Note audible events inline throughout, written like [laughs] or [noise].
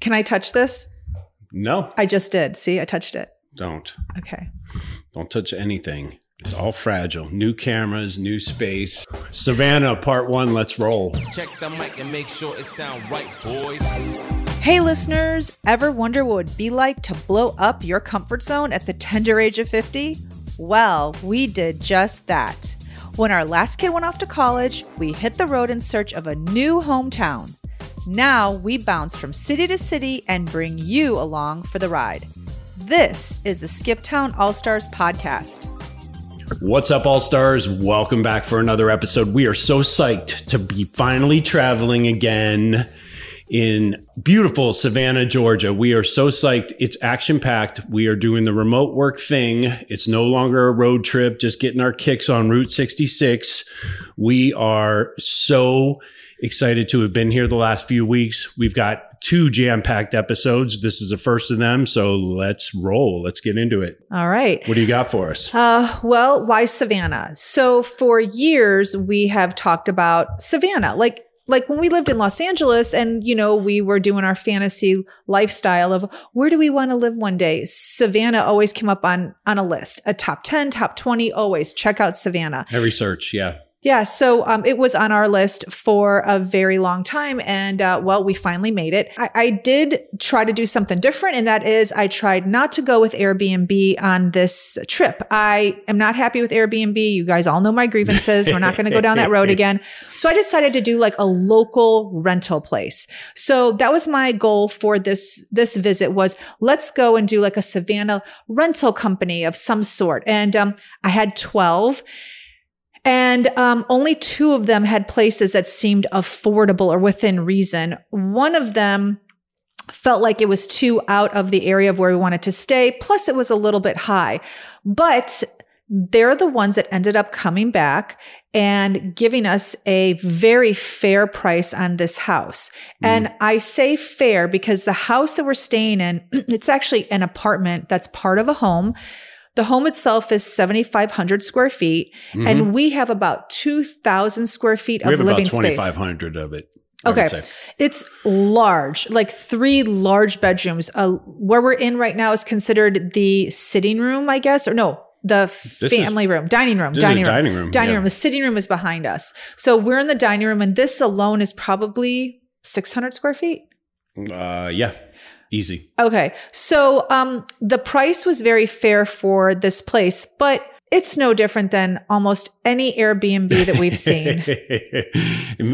Can I touch this? No, I just did. See, I touched it. don't. Okay. Don't touch anything. It's all fragile. New cameras, new space. Savannah, part one. Let's roll. Check the mic and make sure it sound right, boys. Hey, listeners, ever wonder what it would be like to blow up your comfort zone at the tender age of 50? Well, we did just that. When our last kid went off to college, we hit the road in search of a new hometown. Now we bounce from city to city and bring you along for the ride. This is the Skiptown All Stars podcast. What's up, All Stars? Welcome back for another episode. We are so psyched to be finally traveling again in beautiful Savannah, Georgia. We are so psyched. It's action packed. We are doing the remote work thing. It's no longer a road trip, just getting our kicks on Route 66. We are so excited to have been here the last few weeks. We've got two jam packed episodes. This is the first of them. So let's roll. Let's get into it. All right. What do you got for us? Uh, well, why Savannah? So for years we have talked about Savannah, like like when we lived in Los Angeles and you know we were doing our fantasy lifestyle of where do we want to live one day. Savannah always came up on on a list, a top 10, top 20, always check out Savannah. Every search, yeah. Yeah, so um, it was on our list for a very long time, and uh, well, we finally made it. I, I did try to do something different, and that is I tried not to go with Airbnb on this trip. I am not happy with Airbnb. You guys all know my grievances. We're not going to go down that road [laughs] again. So I decided to do like a local rental place. So that was my goal for this this visit was let's go and do like a Savannah rental company of some sort, and um, I had twelve. And um, only two of them had places that seemed affordable or within reason. One of them felt like it was too out of the area of where we wanted to stay. Plus, it was a little bit high. But they're the ones that ended up coming back and giving us a very fair price on this house. And I say fair because the house that we're staying in, [clears throat] it's actually an apartment that's part of a home. The home itself is 7,500 square feet, and we have about 2,000 square feet We of have living about space. 2,500 of it. I Okay. It's large, like three large bedrooms. Uh, where we're in right now is considered the sitting room, I guess, or no, the This is- family room, dining room, dining room, dining room, dining yeah. room. The sitting room is behind us. So we're in the dining room, and this alone is probably 600 square feet. Uh, yeah, easy. Okay. So um the price was very fair for this place, but it's no different than almost any Airbnb that we've [laughs] seen.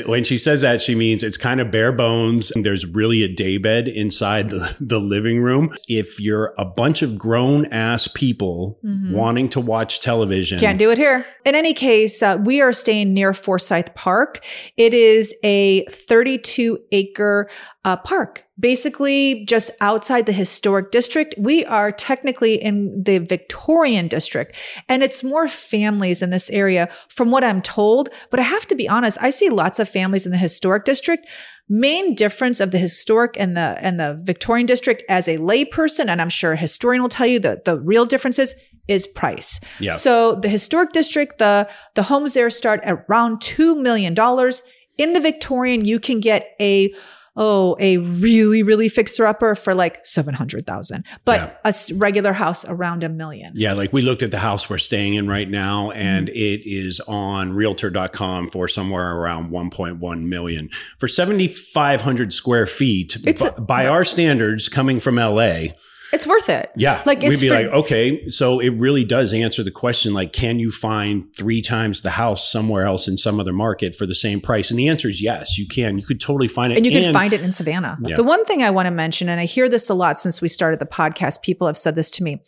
[laughs] when she says that, she means it's kind of bare bones. There's really a daybed inside the, [laughs] the living room. If you're a bunch of grown ass people wanting to watch television, Can't do it here. In any case, uh, we are staying near Forsyth Park. It is a 32 acre uh, park, basically just outside the historic district. We are technically in the Victorian district, and it's more families in this area, from what I'm told. But I have to be honest, I see lots of families in the historic district. Main difference of the historic and the and the Victorian district as a layperson, and I'm sure a historian will tell you that the real differences is price. Yeah. So the historic district, the the homes there start at around two million dollars. In the Victorian, you can get a oh a really really fixer upper for like seven hundred thousand, but Yeah. a regular house around a million. Yeah, like we looked at the house we're staying in right now, and Mm-hmm. it is on realtor.com for somewhere around 1.1 million. For 7,500 square feet, It's a- by our standards, coming from LA, It's worth it. yeah, Like, we'd be for- like, okay, so it really does answer the question like, can you find three times the house somewhere else in some other market for the same price? And the answer is yes, you can. You could totally find it. and you can find it in Savannah. Yeah. The one thing I want to mention, and I hear this a lot since we started the podcast, people have said this to me.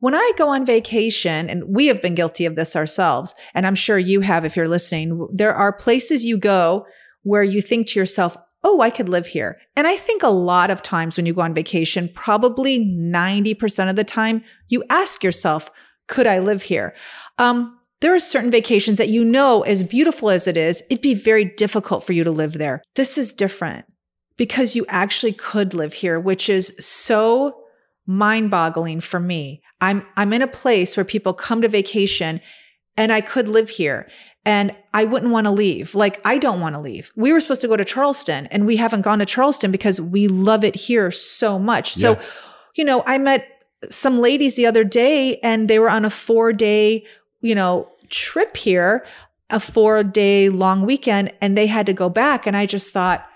When I go on vacation, and we have been guilty of this ourselves, and I'm sure you have if you're listening, there are places you go where you think to yourself, oh, I could live here. And I think a lot of times when you go on vacation, probably 90% of the time, you ask yourself, could I live here? Um, there are certain vacations that you know, as beautiful as it is, it'd be very difficult for you to live there. This is different because you actually could live here, which is so mind boggling for me. I'm, I'm in a place where people come to vacation and I could live here. And I wouldn't want to leave. Like, I don't want to leave. We were supposed to go to Charleston and we haven't gone to Charleston because we love it here so much. So, you know, I met some ladies the other day and they were on a four day, you know, trip here, a four day long weekend, and they had to go back. And I just thought,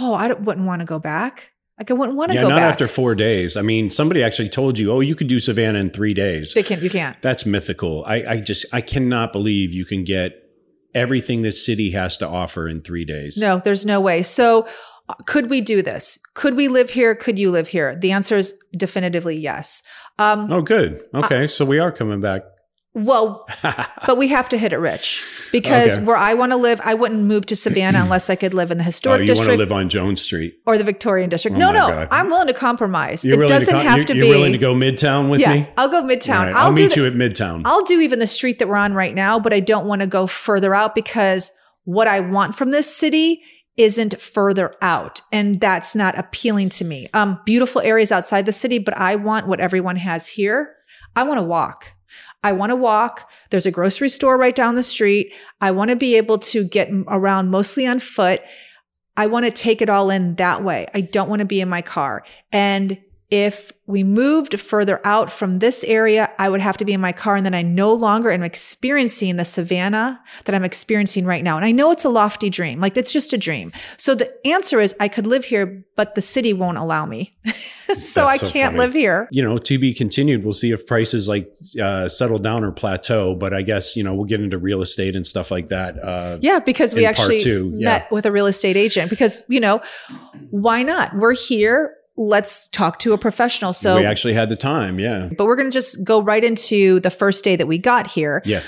oh, I wouldn't want to go back. Like, I wouldn't want to Yeah, go not back. after four days. I mean, somebody actually told you, oh, you could do Savannah in three days. they can't, you can't. That's mythical. I, I just, I cannot believe you can get everything this city has to offer in three days. No, there's no way. So, uh, could we do this? Could we live here? Could you live here? The answer is definitively yes. Um, Oh, good. Okay. so we are coming back. Well, [laughs] but we have to hit it rich because Okay. where I want to live, I wouldn't move to Savannah [clears throat] unless I could live in the Oh, historic you want to district live on Jones Street? or the Victorian district. Oh no, no, God. I'm willing to compromise. You're it doesn't to come, have you're, to you're be. willing to go Midtown with yeah, me? I'll go Midtown. Right, I'll, I'll do meet the- you at Midtown. I'll do even the street that we're on right now, but I don't want to go further out because what I want from this city isn't further out. And that's not appealing to me. Um, beautiful areas outside the city, but I want what everyone has here. I want to walk. I want to walk. There's a grocery store right down the street. I want to be able to get around mostly on foot. I want to take it all in that way. I don't want to be in my car. And if we moved further out from this area, I would have to be in my car. And then I no longer am experiencing the savannah that I'm experiencing right now. And I know it's a lofty dream. Like it's just a dream. So the answer is I could live here, but the city won't allow me. [laughs] so I so can't funny. live here. you know, to be continued. We'll see if prices like uh, settle down or plateau. But I guess you know we'll get into real estate and stuff like that. Uh, Yeah, because we actually two, yeah. met with a real estate agent because, you know, why not? We're here. Let's talk to a professional. So, we actually had the time. Yeah, but we're going to just go right into the first day that we got here, yeah,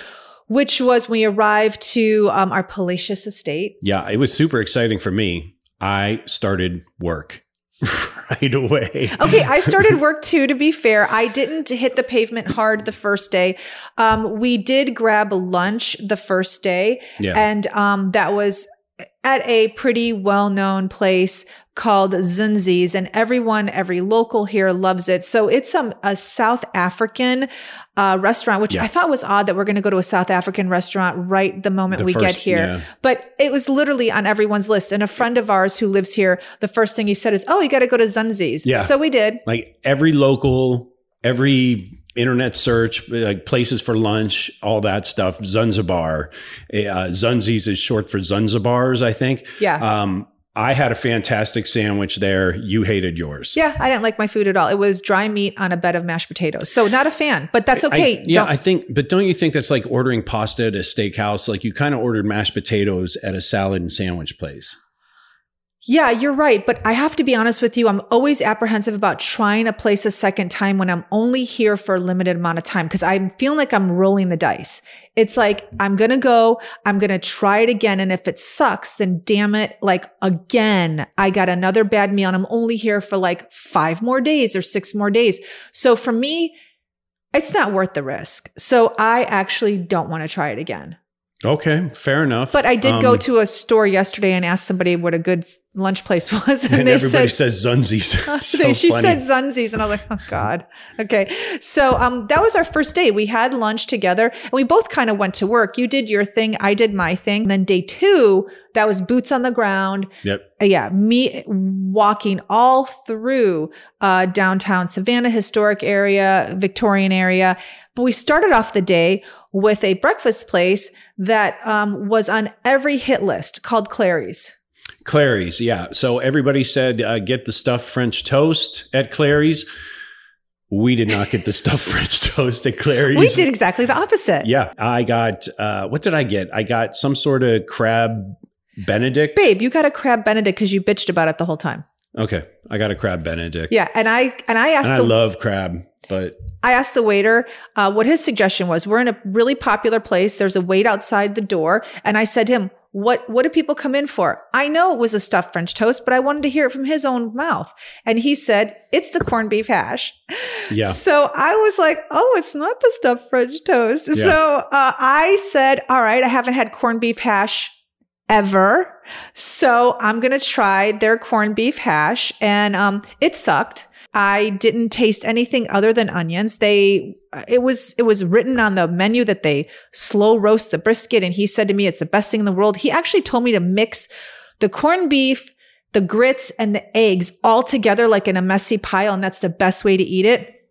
which was when we arrived to um, our palatial estate. yeah. It was super exciting for me. I started work [laughs] right away. Okay, I started [laughs] work too, to be fair. I didn't hit the pavement hard the first day. Um, we did grab lunch the first day, Yeah. and um, that was at a pretty well known place called Zunzi's, and everyone, every local here loves it. So it's um, a South African uh, restaurant, which Yeah. I thought was odd that we're going to go to a South African restaurant right the moment The we get here. yeah. But it was literally on everyone's list. And a friend of ours who lives here, the first thing he said is, Oh, you got to go to Zunzi's. Yeah. So we did. like every local, every internet search, like places for lunch, all that stuff. Zanzibar, uh, Zunzi's is short for Zanzibars, I think. Yeah. Um, I had a fantastic sandwich there. You hated yours. Yeah, I didn't like my food at all. It was dry meat on a bed of mashed potatoes. So not a fan, but that's okay. I, yeah, Don't- I think, but don't you think that's like ordering pasta at a steakhouse? Like you kind of ordered mashed potatoes at a salad and sandwich place. Yeah, you're right. But I have to be honest with you. I'm always apprehensive about trying a place a second time when I'm only here for a limited amount of time because I'm feeling like I'm rolling the dice. It's like, I'm going to go, I'm going to try it again. And if it sucks, then damn it. Like again, I got another bad meal and I'm only here for like five more days or six more days. So for me, it's not worth the risk. So I actually don't want to try it again. Okay, fair enough. But I did go Um, to a store yesterday and asked somebody what a good lunch place [laughs] was, and, and they everybody said says Zunzi's. [laughs] [laughs] so she funny. said Zunzi's, and I was like, oh god, okay. So um, that was our first day. We had lunch together, and we both kind of went to work. You did your thing, I did my thing. And then day two, that was boots on the ground. Yep. Uh, yeah, me walking all through uh, downtown Savannah, historic area, Victorian area. But we started off the day with a breakfast place that um, was on every hit list called Clary's. Clary's, yeah. So everybody said uh, get the stuffed French toast at Clary's. We did not get the stuffed [laughs] French toast at Clary's. We did exactly the opposite. Yeah, I got. Uh, what did I get? I got some sort of crab Benedict. Babe, you got a crab Benedict because you bitched about it the whole time. Okay, I got a crab Benedict. Yeah, and I and I asked and I the love crab, but I asked the waiter uh, what his suggestion was. We're in a really popular place. There's a wait outside the door, and I said to him, "What what do people come in for?" I know it was a stuffed French toast, but I wanted to hear it from his own mouth, and he said, "It's the corned beef hash." yeah, [laughs] So I was like, "Oh, it's not the stuffed French toast." Yeah. So uh, I said, "All right, I haven't had corned beef hash." Ever. So I'm going to try their corned beef hash and um, it sucked. I didn't taste anything other than onions. They, it was, it was written on the menu that they slow roast the brisket. And he said to me, it's the best thing in the world. He actually told me to mix the corned beef, the grits and the eggs all together like in a messy pile. And that's the best way to eat it.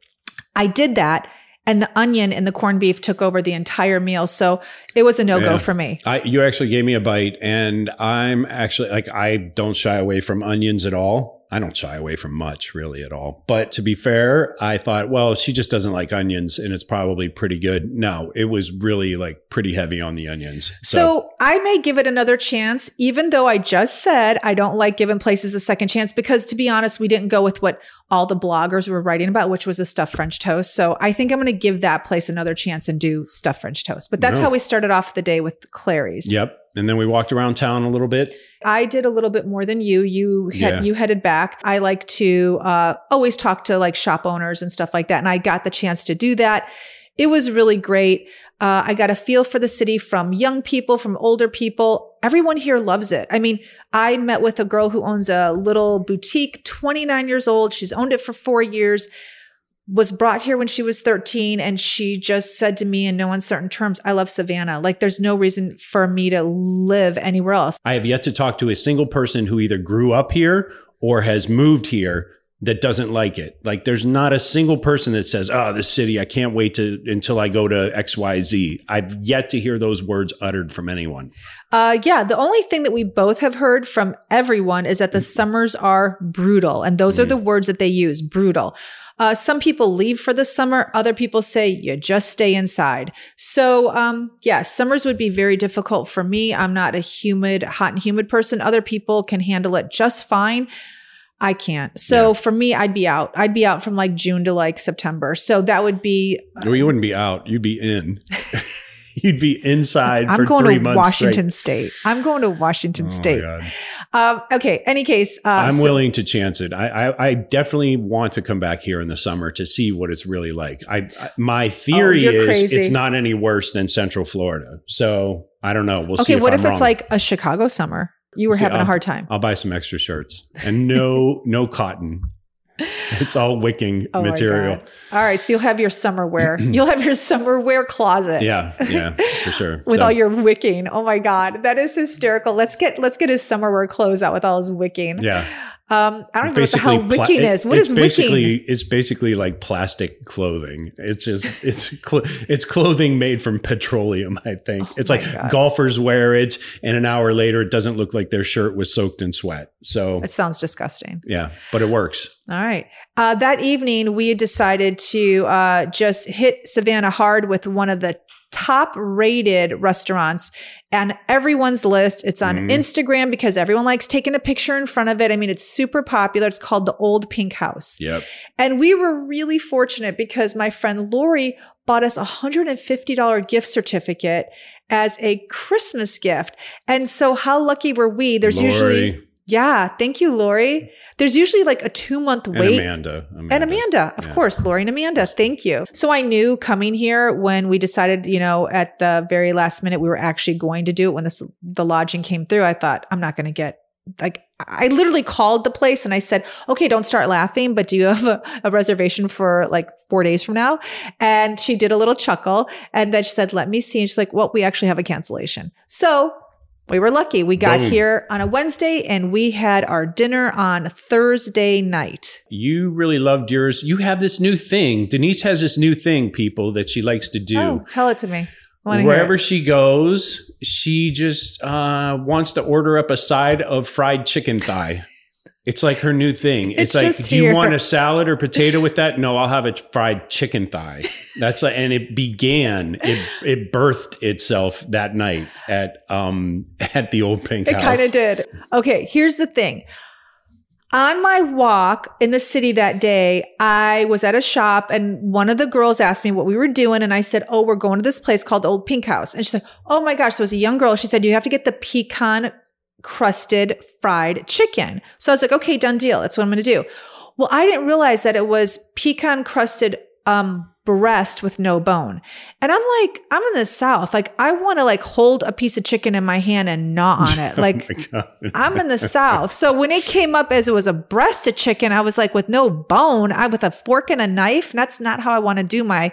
I did that and the onion and the corned beef took over the entire meal. So it was a no go Yeah. for me. I, you actually gave me a bite, and I'm actually like I don't shy away from onions at all. I don't shy away from much really at all. But to be fair, I thought, well, she just doesn't like onions, and it's probably pretty good. No, it was really like pretty heavy on the onions. So, I may give it another chance, even though I just said I don't like giving places a second chance because to be honest, we didn't go with what all the bloggers were writing about, which was a stuffed French toast. So I think I'm going to give that place another chance and do stuffed French toast. But that's No. how we started off the day with Clary's. Yep. And then we walked around town a little bit. I did a little bit more than you. You had, Yeah. you headed back. I like to uh, always talk to like shop owners and stuff like that, and I got the chance to do that. It was really great. Uh, I got a feel for the city from young people, from older people. Everyone here loves it. I mean, I met with a girl who owns a little boutique, 29 years old. She's owned it for four years was brought here when she was 13 and she just said to me in no uncertain terms, I love Savannah. Like there's no reason for me to live anywhere else. I have yet to talk to a single person who either grew up here or has moved here that doesn't like it. Like there's not a single person that says, "Oh, this city, I can't wait to until I go to XYZ." I've yet to hear those words uttered from anyone. Uh, yeah, the only thing that we both have heard from everyone is that the summers are brutal. And those are the words that they use brutal. Uh, some people leave for the summer. Other people say you just stay inside. So, um, yeah, summers would be very difficult for me. I'm not a humid, hot and humid person. Other people can handle it just fine. I can't. So Yeah. for me, I'd be out. I'd be out from like June to like September. So that would be, Well, you wouldn't be out; you'd be in. [laughs] you'd be inside I'm going to Washington State. I'm going to Washington straight. State. Oh God. Um, okay. Any case, uh, I'm so- willing to chance it. I, I I definitely want to come back here in the summer to see what it's really like. I, I my theory Oh, is crazy. it's not any worse than Central Florida. So I don't know. We'll see. Okay, what I'm if it's like a Chicago summer? You were See, having a I'll- hard time. I'll buy some extra shirts and no no cotton. [laughs] It's all wicking Oh material. All right, so you'll have your summer wear. [clears throat] you'll have your summer wear closet. Yeah, yeah, for [laughs] sure. With So, all your wicking. Oh my God. That is hysterical. Let's get let's get his summer wear clothes out with all his wicking. yeah, Um, I don't even know what the hell pla- wicking it- is. What it's is basically wicking? it's basically like plastic clothing. It's just it's cl- it's clothing made from petroleum. I think it's Oh my like God. golfers wear it, and an hour later, it doesn't look like their shirt was soaked in sweat. So It sounds disgusting. yeah, but it works. All right. Uh, that evening, we had decided to uh, just hit Savannah hard with one of the top rated restaurants and everyone's list. It's on Mhm. Instagram because everyone likes taking a picture in front of it. I mean, it's super popular. It's called the Old Pink House. Yep. And we were really fortunate because my friend Lori bought us a $150 gift certificate as a Christmas gift. And so how lucky were we? There's Lori usually, yeah, thank you, Lori. There's usually like a two month wait. and wait. Amanda, And Amanda, of Yeah. course, Lori and Amanda. Thank you. So I knew coming here when we decided, you know, at the very last minute, we were actually going to do it when this the lodging came through. I thought, I'm not going to get like I literally called the place and I said, okay, don't start laughing, but do you have a, a reservation for like four days from now? And she did a little chuckle and then she said, let me see. And she's like, well, we actually have a cancellation. So we were lucky. We got Boom. here on a Wednesday and we had our dinner on Thursday night. You really loved yours. You have this new thing. Denise has this new thing, people, that she likes to do. Oh, tell it to me. I wanna hear Wherever she goes, she just uh, wants to order up a side of fried chicken thigh. It's like her new thing. It's, It's like, do you here. want a salad or potato with that? No, I'll have a fried chicken thigh. That's like, and it began, it it birthed itself that night at um [laughs] at the old pink It kind of did. Okay, here's the thing. On my walk in the city that day, I was at a shop and one of the girls asked me what we were doing. And I said, Oh, we're going to this place called Old Pink House. And she's like, Oh my gosh. So was a young girl. She said, You have to get the pecan crusted fried chicken. So I was like, Okay, done deal. That's what I'm going to do. Well, I didn't realize that it was pecan crusted um, breast with no bone. And I'm like, I'm in the South. Like, I want to like hold a piece of chicken in my hand and gnaw on it. [laughs] Like, Oh. I'm in the South. So when it came up as it was a breast of chicken, I was like, with no bone, I with a fork and a knife. That's not how I want to do my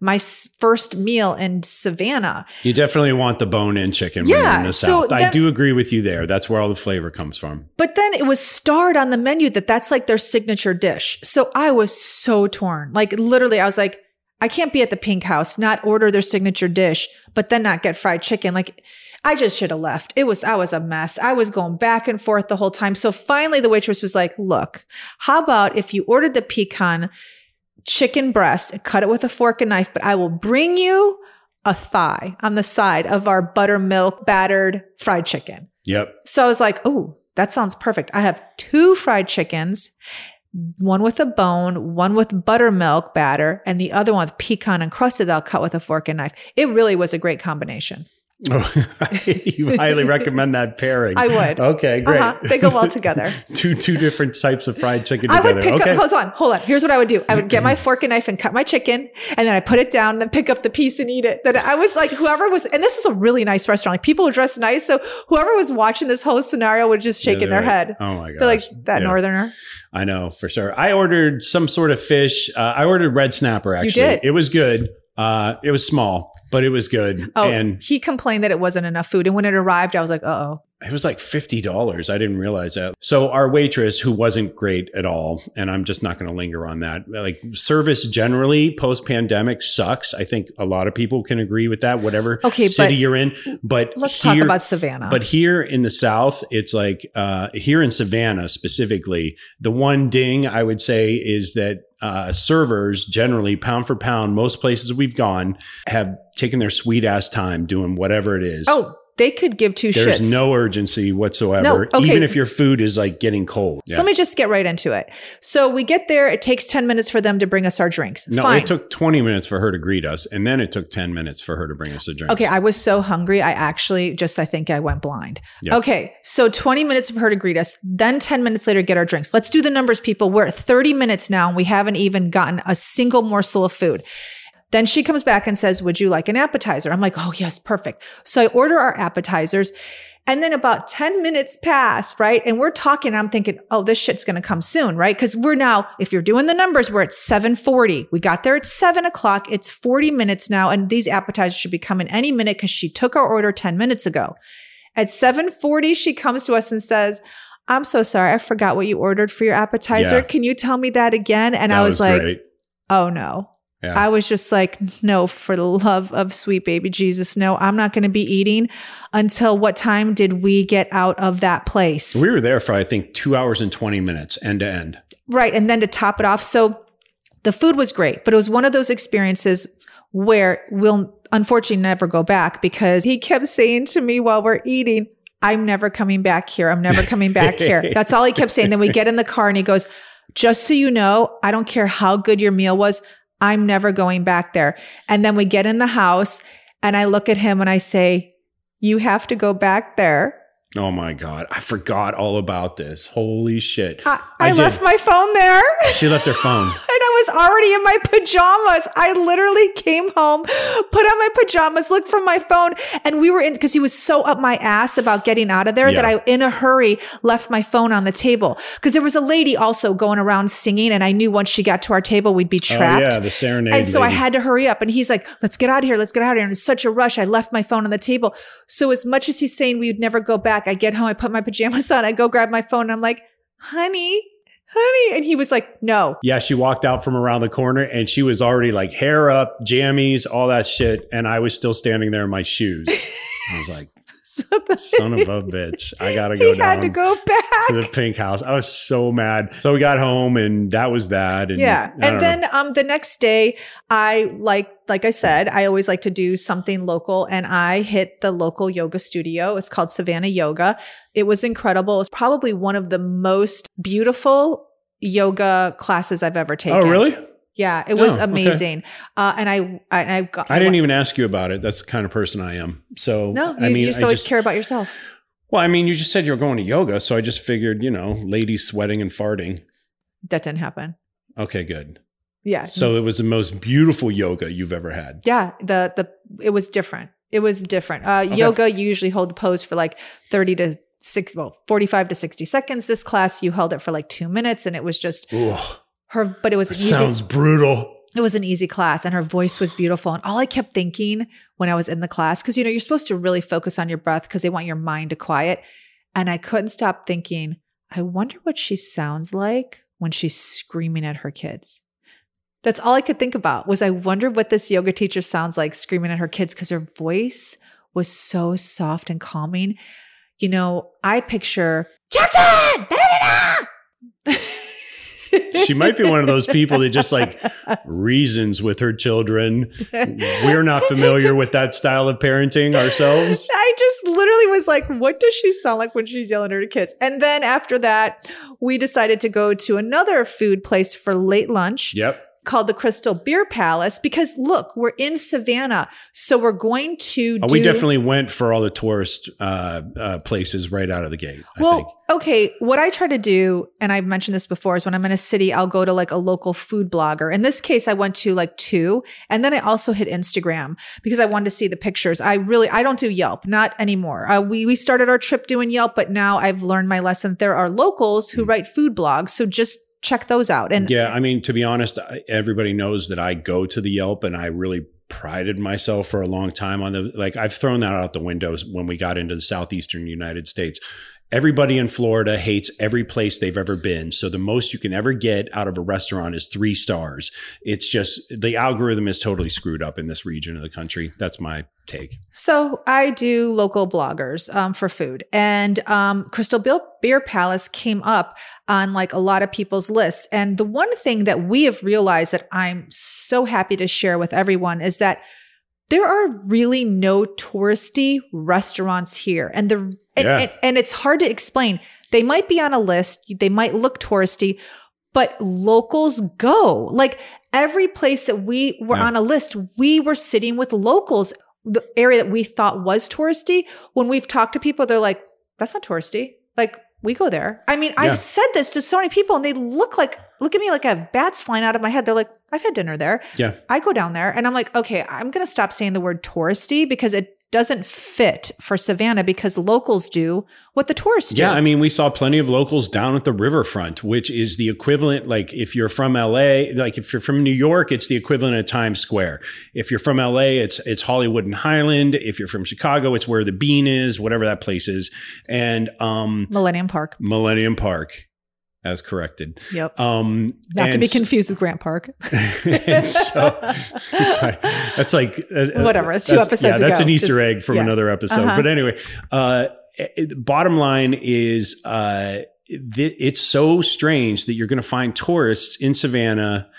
my first meal in Savannah. You definitely want the bone in chicken when you're Yeah, in the so South. I do agree with you there. That's where all the flavor comes from. But then it was starred on the menu that that's like their signature dish. So I was so torn. Like literally, I was like, I can't be at the pink house, not order their signature dish, but then not get fried chicken. Like I just should have left. It was, I was a mess. I was going back and forth the whole time. So finally the waitress was like, look, how about if you ordered the pecan chicken breast, cut it with a fork and knife, but I will bring you a thigh on the side of our buttermilk battered fried chicken. Yep. So I was like, oh, that sounds perfect. I have two fried chickens, one with a bone, one with buttermilk batter, and the other one with pecan encrusted that I'll cut with a fork and knife. It really was a great combination. Oh, [laughs] you highly recommend that pairing. I would. Okay, great. Uh-huh. They go well together. [laughs] two two different types of fried chicken I together. would pick okay. up, hold on, hold on. Here's what I would do. I would get my [clears throat] fork and knife and cut my chicken, and then I put it down, then pick up the piece and eat it. Then I was like, whoever was, and this was a really nice restaurant. Like people were dressed nice. So whoever was watching this whole scenario would just shaking Yeah, their head. Oh my god. They're like, that northerner. I know for sure. I ordered some sort of fish. Uh, I ordered red snapper. Actually? It was good. Uh, it was small, but it was good. Oh, and he complained that it wasn't enough food. And when it arrived, I was like, uh oh. it was like fifty dollars. I didn't realize that. So our waitress, who wasn't great at all, and I'm just not going to linger on that. Like service generally post pandemic sucks. I think a lot of people can agree with that. Whatever Okay, city you're in, but Let's talk about Savannah. But here in the South, it's like uh, here in Savannah specifically, the one ding I would say is that uh, servers generally, pound for pound, most places we've gone have taken their sweet ass time doing whatever it is. oh, they could give two There's shits. There's no urgency whatsoever, No, okay. even if your food is like getting cold. So let me just get right into it. So we get there. It takes 10 minutes for them to bring us our drinks. no, Fine. it took 20 minutes for her to greet us, and then it took 10 minutes for her to bring us a drink. Okay, I was so hungry. I actually just, I think I went blind. Yeah. Okay, so 20 minutes for her to greet us, then 10 minutes later, get our drinks. Let's do the numbers, people. We're at 30 minutes now, and we haven't even gotten a single morsel of food. Then she comes back and says, Would you like an appetizer? I'm like, Oh, yes, perfect. So I order our appetizers. And then about 10 minutes pass, right? And we're talking. And I'm thinking, oh, this shit's going to come soon, right? Because we're now, if you're doing the numbers, we're at 740. We got there at seven o'clock. It's 40 minutes now. And these appetizers should be coming any minute because she took our order 10 minutes ago. At 740, she comes to us and says, I'm so sorry. I forgot what you ordered for your appetizer. Yeah. Can you tell me that again? And That I was, like, great. oh no. Yeah. I was just like, no, for the love of sweet baby Jesus, no, I'm not going to be eating until what time did we get out of that place? we were there for I think two hours and 20 minutes end to end. Right. And then to top it off, so the food was great, but it was one of those experiences where we'll unfortunately never go back because he kept saying to me while we're eating, I'm never coming back here. I'm never coming back here. [laughs] That's all he kept saying. Then we get in the car and he goes, just so you know, I don't care how good your meal was. I'm never going back there. And then we get in the house and I look at him and I say, you have to go back there. Oh my God. I forgot all about this. Holy shit. I, I, I left my phone there. She left her phone. [laughs] And I was already in my pajamas. I literally came home, put on my pajamas, looked for my phone, and we were in because he was so up my ass about getting out of there that I, in a hurry, left my phone on the table. Because there was a lady also going around singing, and I knew once she got to our table, we'd be trapped. Oh, yeah, the serenade. And so I had to hurry up. And he's like, let's get out of here. Let's get out of here. And it's such a rush. I left my phone on the table. So as much as he's saying we would never go back, I get home, I put my pajamas on, I go grab my phone. And I'm like, honey, honey. And he was like, no. Yeah, she walked out from around the corner and she was already like hair up, jammies, all that shit. And I was still standing there in my shoes. I was like, So [laughs] son of a bitch. I got to go he down had to go back. to the pink house. I was so mad. So we got home and that was that. And yeah. And know. then um the next day I like like I said, I always like to do something local and I hit the local yoga studio. It's called Savannah Yoga. It was incredible. It was probably one of the most beautiful yoga classes I've ever taken. Oh, really? Yeah, it was Oh, okay. amazing. Uh, and I, I, I got. I didn't even ask you about it. That's the kind of person I am. So, No, you, I mean, you just I always just, care about yourself. well, I mean, you just said you were going to yoga. So I just figured, you know, ladies sweating and farting. That didn't happen. Okay, good. Yeah. So it was the most beautiful yoga you've ever had. Yeah, the the it was different. It was different. Uh, Yoga, you usually hold the pose for like thirty to six, well, forty five to sixty seconds. This class, you held it for like two minutes, and it was just Ooh, her. But it was an easy. sounds brutal. it was an easy class, and her voice was beautiful. And all I kept thinking when I was in the class, because you know you're supposed to really focus on your breath because they want your mind to quiet, and I couldn't stop thinking. I wonder what she sounds like when she's screaming at her kids. That's all I could think about was I wonder what this yoga teacher sounds like screaming at her kids because her voice was so soft and calming. You know, I picture Jackson. da-da-da-da!" [laughs] She might be one of those people that just like reasons with her children. We're not familiar with that style of parenting ourselves. I just literally was like, what does she sound like when she's yelling at her kids? And then after that, we decided to go to another food place for late lunch. Yep. Called the Crystal Beer Palace because look, we're in Savannah. So we're going to Oh, do we definitely went for all the tourist uh, uh, places right out of the gate. I think. Well, okay. What I try to do, and I've mentioned this before, is when I'm in a city, I'll go to like a local food blogger. In this case, I went to like two, and then I also hit Instagram because I wanted to see the pictures. I really, I don't do Yelp, not anymore. Uh, we we started our trip doing Yelp, but now I've learned my lesson. There are locals who write food blogs, so just check those out. And. Yeah, I mean, to be honest, everybody knows that I go to the Yelp and I really prided myself for a long time on the like I've thrown that out the windows when we got into the southeastern United States. Everybody in Florida hates every place they've ever been. So the most you can ever get out of a restaurant is 3 stars. It's just the algorithm is totally screwed up in this region of the country. That's my take. So I do local bloggers um, for food, and um, Crystal Beer, Beer Palace came up on like a lot of people's lists. And the one thing that we have realized that I'm so happy to share with everyone is that there are really no touristy restaurants here, and the and, Yeah. and, and it's hard to explain. They might be on a list, they might look touristy, but locals go. Like every place that we were Yeah. on a list, we were sitting with locals. The area that we thought was touristy, when we've talked to people, they're like, that's not touristy. Like, we go there. I mean, Yeah. I've said this to so many people and they look like, look at me like I have bats flying out of my head. They're like, I've had dinner there. Yeah. I go down there and I'm like, okay, I'm going to stop saying the word touristy because it doesn't fit for Savannah because locals do what the tourists do. Yeah, I mean, we saw plenty of locals down at the riverfront, which is the equivalent. Like, if you're from LA, like if you're from New York, it's the equivalent of Times Square. If you're from LA, it's it's Hollywood and Highland. If you're from Chicago, it's where the Bean is, whatever that place is, and um, Millennium Park. Millennium Park, as corrected. Yep. Um, Not to be confused with Grant Park. [laughs] so it's like, that's like uh, Whatever, it's two that's- episodes Yeah, that's ago. an Easter Just- egg from yeah. another episode. Uh-huh. But anyway, uh, it- bottom line is uh, th- it's so strange that you're going to find tourists in Savannah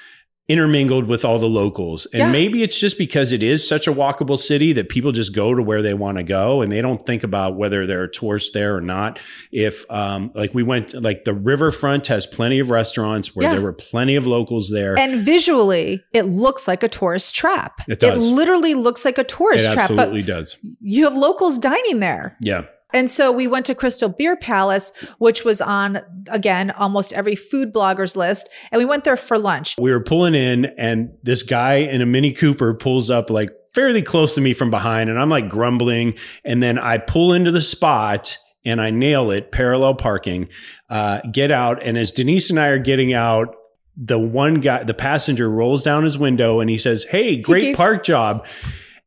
intermingled with all the locals. And Yeah. maybe it's just because it is such a walkable city that people just go to where they want to go and they don't think about whether there are tourists there or not. If um like we went like the riverfront has plenty of restaurants where Yeah. there were plenty of locals there. And visually, it looks like a tourist trap. It does. literally looks like a tourist it trap, but absolutely does. you have locals dining there. Yeah. And so we went to Crystal Beer Palace, which was on, again, almost every food blogger's list. And we went there for lunch. We were pulling in, and this guy in a Mini Cooper pulls up like fairly close to me from behind, and I'm like grumbling. And then I pull into the spot and I nail it, parallel parking, uh, get out. And as Denise and I are getting out, the one guy, the passenger rolls down his window and he says, Hey, great gave- park job.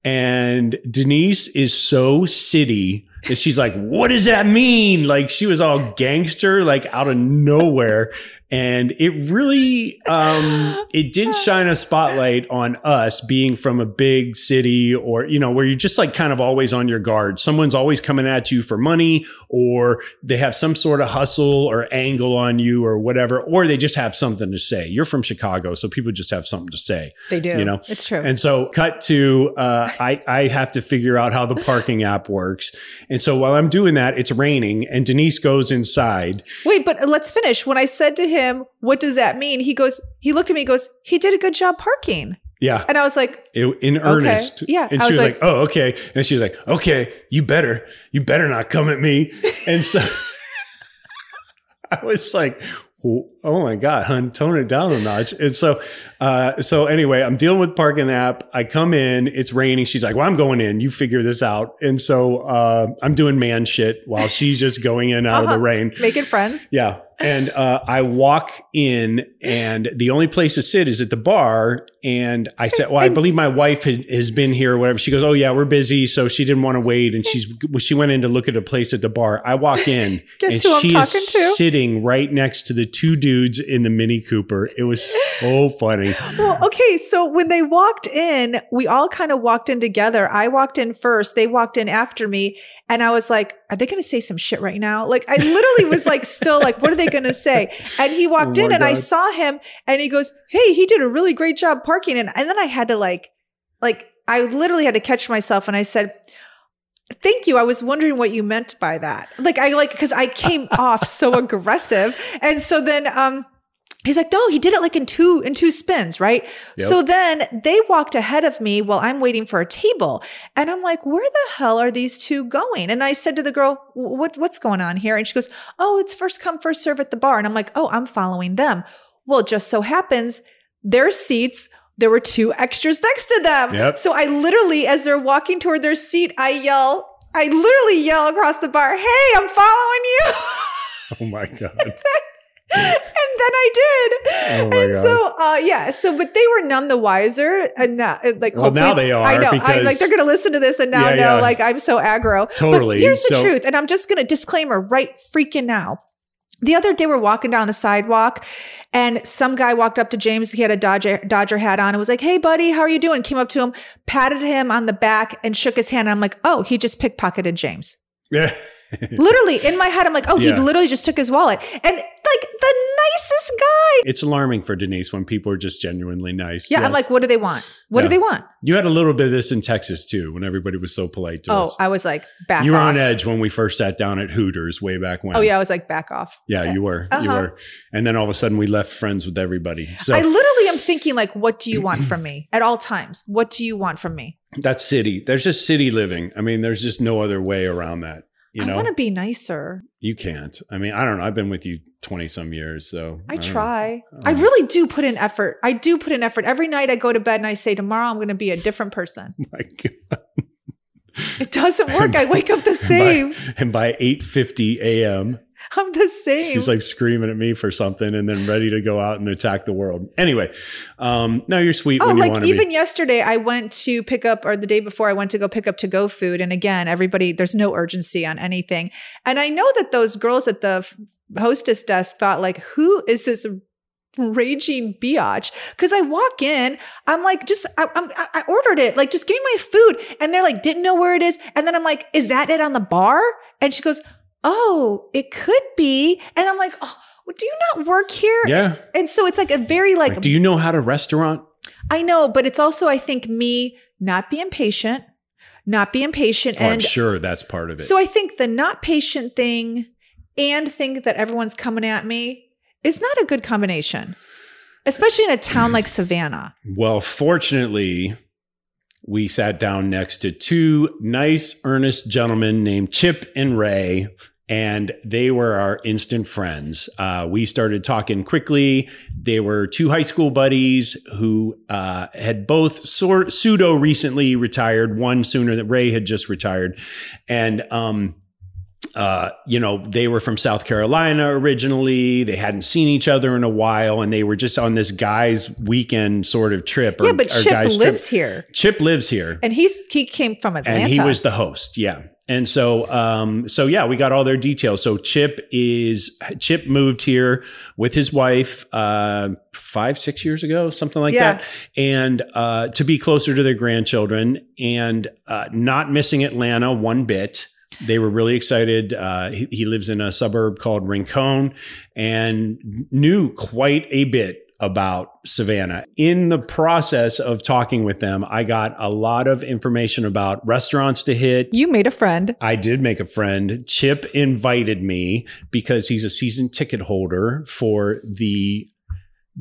And Denise is so city that she's like, What does that mean? Like she was all gangster, like out of nowhere. And it really, um, [laughs] it did shine a spotlight on us being from a big city or, you know, where you're just like kind of always on your guard. Someone's always coming at you for money or they have some sort of hustle or angle on you or whatever, or they just have something to say. You're from Chicago, so people just have something to say. They do. You know, it's true. And so, cut to uh, I I have to figure out how the parking [laughs] app works. And so while I'm doing that, it's raining, and Denise goes inside. Wait, but let's finish. When I said to him, what does that mean? He goes, he looked at me, goes, he did a good job parking. Yeah, And I was like, it- in earnest. Yeah, and I she was was like, like- "Oh, okay." And she was like, "Okay, you better, you better not come at me." [laughs] And so [laughs] I was like, oh my god hun tone it down a notch and so uh so anyway i'm dealing with parking app i come in it's raining she's like well i'm going in you figure this out and so uh i'm doing man shit while she's just going in out of the Uh-huh. rain Making friends. yeah and uh i walk in and the only place to sit is at the bar and i said well i [laughs] believe my wife had, has been here or whatever she goes oh yeah we're busy so she didn't want to wait and she's she went in to look at a place at the bar i walk in [laughs] Guess and who I'm she is to? sitting right next to the two dudes in the Mini Cooper. It was so funny. Well, okay. So when they walked in, we all kind of walked in together. I walked in first. They walked in after me. And I was like, are they going to say some shit right now? Like, I literally was like, still like, what are they going to say? And he [laughs] walked Oh in and I saw him and he goes, Hey, he did a really great job parking. And, and then I had to like, like, I literally had to catch myself and I said, Thank you. I was wondering what you meant by that. Like I like because I came [laughs] off so aggressive. And so then um he's like, no, he did it like in two in two spins, right? Yep. So then they walked ahead of me while I'm waiting for a table. And I'm like, where the hell are these two going? And I said to the girl, what what's going on here? And she goes, Oh, it's first come, first serve at the bar. And I'm like, oh, I'm following them. Well, it just so happens their seats there were two extras next to them. Yep. So I literally, as they're walking toward their seat, I yell, I literally yell across the bar, Hey, I'm following you. Oh my [laughs] God. I did. Oh my and God. so, uh, yeah. So, but they were none the wiser. And now, like, Well, now they are I know. I, because- like they're going to listen to this and now Yeah, know yeah. like I'm so aggro. Totally. But here's the So- truth, and I'm just going to disclaimer right freaking now. The other day, we're walking down the sidewalk, and some guy walked up to James. He had a Dodger Dodger hat on, and was like, "Hey, buddy, how are you doing?" Came up to him, patted him on the back, and shook his hand. And I'm like, "Oh, he just pickpocketed James." Yeah. [laughs] literally in my head, I'm like, "Oh, Yeah. he literally just took his wallet," and like the nicest guy. It's alarming for Denise when people are just genuinely nice. Yeah, I'm like, "What do they want? What Yeah. do they want?" you had a little bit of this in Texas too, when everybody was so polite to Oh, us. I was like, "Back." you were off. on edge when we first sat down at Hooters way back when. Oh yeah, I was like, "Back off." Yeah, you were. You Uh-huh. were. And then all of a sudden we left friends with everybody. So I literally am thinking like, "What do you want from me?" [clears throat] At all times, what do you want from me? that's city. There's just city living. I mean, there's just no other way around that. You I know, want to be nicer. you can't. I mean, I don't know. I've been with you 20 some years. So I don't try. Oh. I really do put in effort. I do put in effort. Every night I go to bed and I say, tomorrow I'm going to be a different person. [laughs] My God. It doesn't work. I wake up the And same. by, and by 8.50 a.m., [laughs] I'm the same. she's like screaming at me for something and then ready to go out and attack the world. Anyway, um, no, you're sweet Oh, when like want even be. yesterday, I went to pick up, or the day before, I went to go pick up to go food. And again, everybody, there's no urgency on anything. And I know that those girls at the hostess desk thought, like, who is this raging biatch? Because I walk in, I'm like, just, I, I'm, I I ordered it, like, just give me my food. And they're like, didn't know where it is. And then I'm like, is that it on the bar? And she goes, oh, it could be. And I'm like, oh, do you not work here? Yeah. And so it's like a very like Like, do you know how to restaurant? I know, but it's also, I think, me not being patient, not being patient. Oh, I'm and sure that's part of it. so I think the not patient thing and think that everyone's coming at me is not a good combination, especially in a town like [clears throat] Savannah. Well, fortunately, we sat down next to two nice, earnest gentlemen named Chip and Ray, and they were our instant friends. Uh, we started talking quickly. They were two high school buddies who uh, had both sort pseudo recently retired. One sooner that Ray had just retired, and um, uh, you know, they were from South Carolina originally. They hadn't seen each other in a while, and they were just on this guy's weekend sort of trip. yeah, but or Chip guy's lives trip. here, Chip lives here, and he's he came from Atlanta. and he was the host. Yeah. And so, um, so yeah, we got all their details. So Chip is Chip moved here with his wife uh, five, six years ago, something like Yeah. that, and uh, to be closer to their grandchildren and uh, not missing Atlanta one bit. They were really excited. Uh, he, he lives in a suburb called Rincon and knew quite a bit about Savannah. In the process of talking with them, I got a lot of information about restaurants to hit. you made a friend. I did make a friend. Chip invited me because he's a season ticket holder for the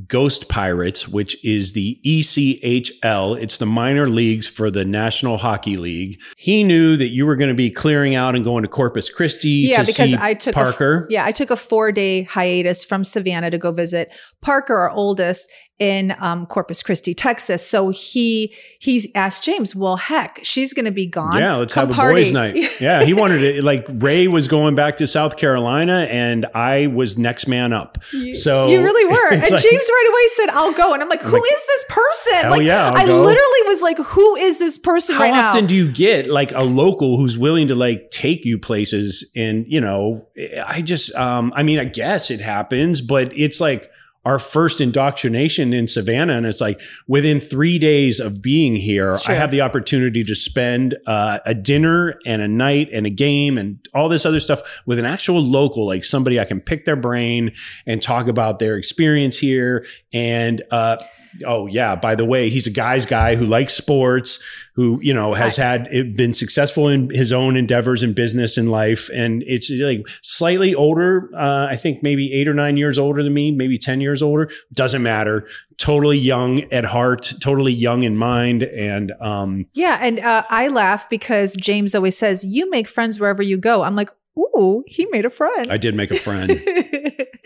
Ghost Pirates, which is the ECHL. It's the minor leagues for the National Hockey League. He knew that you were going to be clearing out and going to Corpus Christi Yeah, to because see I took Parker. A, yeah, I took a four day hiatus from Savannah to go visit Parker, our oldest, in um, Corpus Christi, Texas. So he he asked James, "Well, heck, she's going to be gone. Yeah, let's Come have a party." boys' night. [laughs] Yeah, he wanted it. Like Ray was going back to South Carolina, and I was next man up. So you really were. [laughs] And like- James right away said, "I'll go," and I'm like, "Who is like, this person?" hell like, yeah, I go. literally was like, "Who is this person How right now?" often do you get like a local who's willing to like take you places? And you know, I just, um, I mean, I guess it happens, but it's like our first indoctrination in Savannah, and it's like within three days of being here, I have the opportunity to spend uh, a dinner and a night and a game and all this other stuff with an actual local, like somebody I can pick their brain and talk about their experience here and. uh Oh yeah. By the way, he's a guy's guy who likes sports, who you know has had been successful in his own endeavors in business and life, and it's like slightly older. Uh, I think maybe eight or nine years older than me, maybe ten years older. Doesn't matter. Totally young at heart, totally young in mind, and um, yeah, and uh, I laugh because James always says, "You make friends wherever you go." I'm like, "Ooh, he made a friend." I did make a friend. [laughs]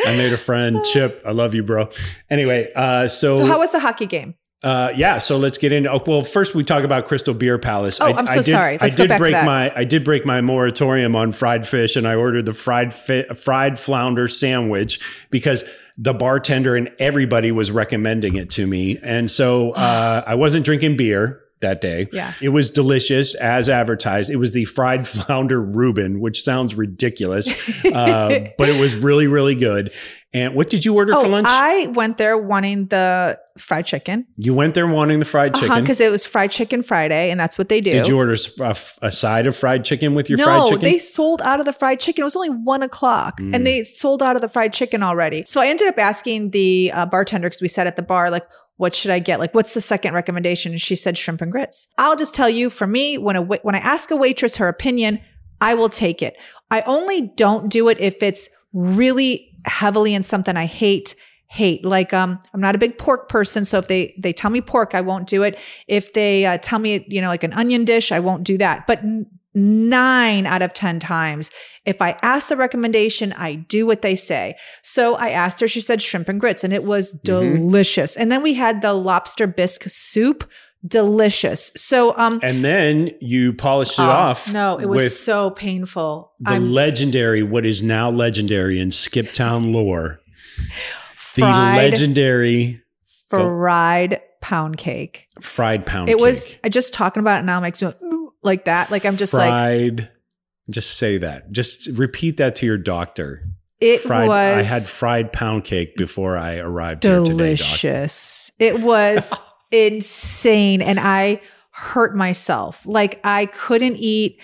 I made a friend, Chip. I love you, bro. Anyway, uh, so, so how was the hockey game? Uh, yeah, so let's get into. Oh, well, first we talk about Crystal Beer Palace. Oh, I'm so did, sorry. Let's I go did break my. I did break my moratorium on fried fish, and I ordered the fried fi- fried flounder sandwich because the bartender and everybody was recommending it to me, and so uh, [gasps] I wasn't drinking beer that day. Yeah. it was delicious as advertised. It was the fried [laughs] flounder Reuben, which sounds ridiculous, uh, [laughs] but it was really really good. And what did you order for Oh, lunch? I went there wanting the fried chicken you went there wanting the fried chicken. because it was fried chicken Friday, and that's what they do. Did you order a side of fried chicken with your no, fried chicken? they sold out of the fried chicken. It was only one o'clock, Mm. and they sold out of the fried chicken already. So I ended up asking the uh, bartender because we sat at the bar, like, "What should I get? Like, what's the second recommendation?" And she said shrimp and grits. I'll just tell you, for me, when a when I ask a waitress her opinion, I will take it. I only don't do it if it's really heavily in something I hate. Hate like um I'm not a big pork person so if they they tell me pork I won't do it if they uh, tell me you know like an onion dish I won't do that but nine out of 10 times, if I ask the recommendation, I do what they say. So I asked her, she said shrimp and grits, and it was delicious. And then we had the lobster bisque soup, delicious. So, um, and then you polished it oh, off. No, it was so painful. the I'm legendary, what is now legendary in Skiptown lore, the legendary fried pound cake. fried pound. Cake. It was. I just talking about it now makes me "Ooh," like that. Like I'm just like, fried. just say that. Just repeat that to your doctor. it fried. was. I had fried pound cake before I arrived here today. Delicious. It was [laughs] insane. And I hurt myself. Like I couldn't eat.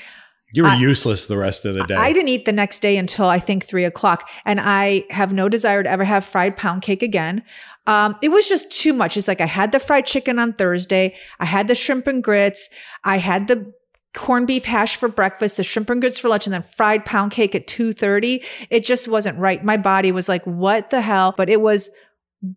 You were I- useless the rest of the day. I didn't eat the next day until I think three o'clock. And I have no desire to ever have fried pound cake again. Um, it was just too much. It's like I had the fried chicken on Thursday. I had the shrimp and grits. I had the corned beef hash for breakfast, the shrimp and grits for lunch, and then fried pound cake at 2.30. It just wasn't right. My body was like, what the hell? But it was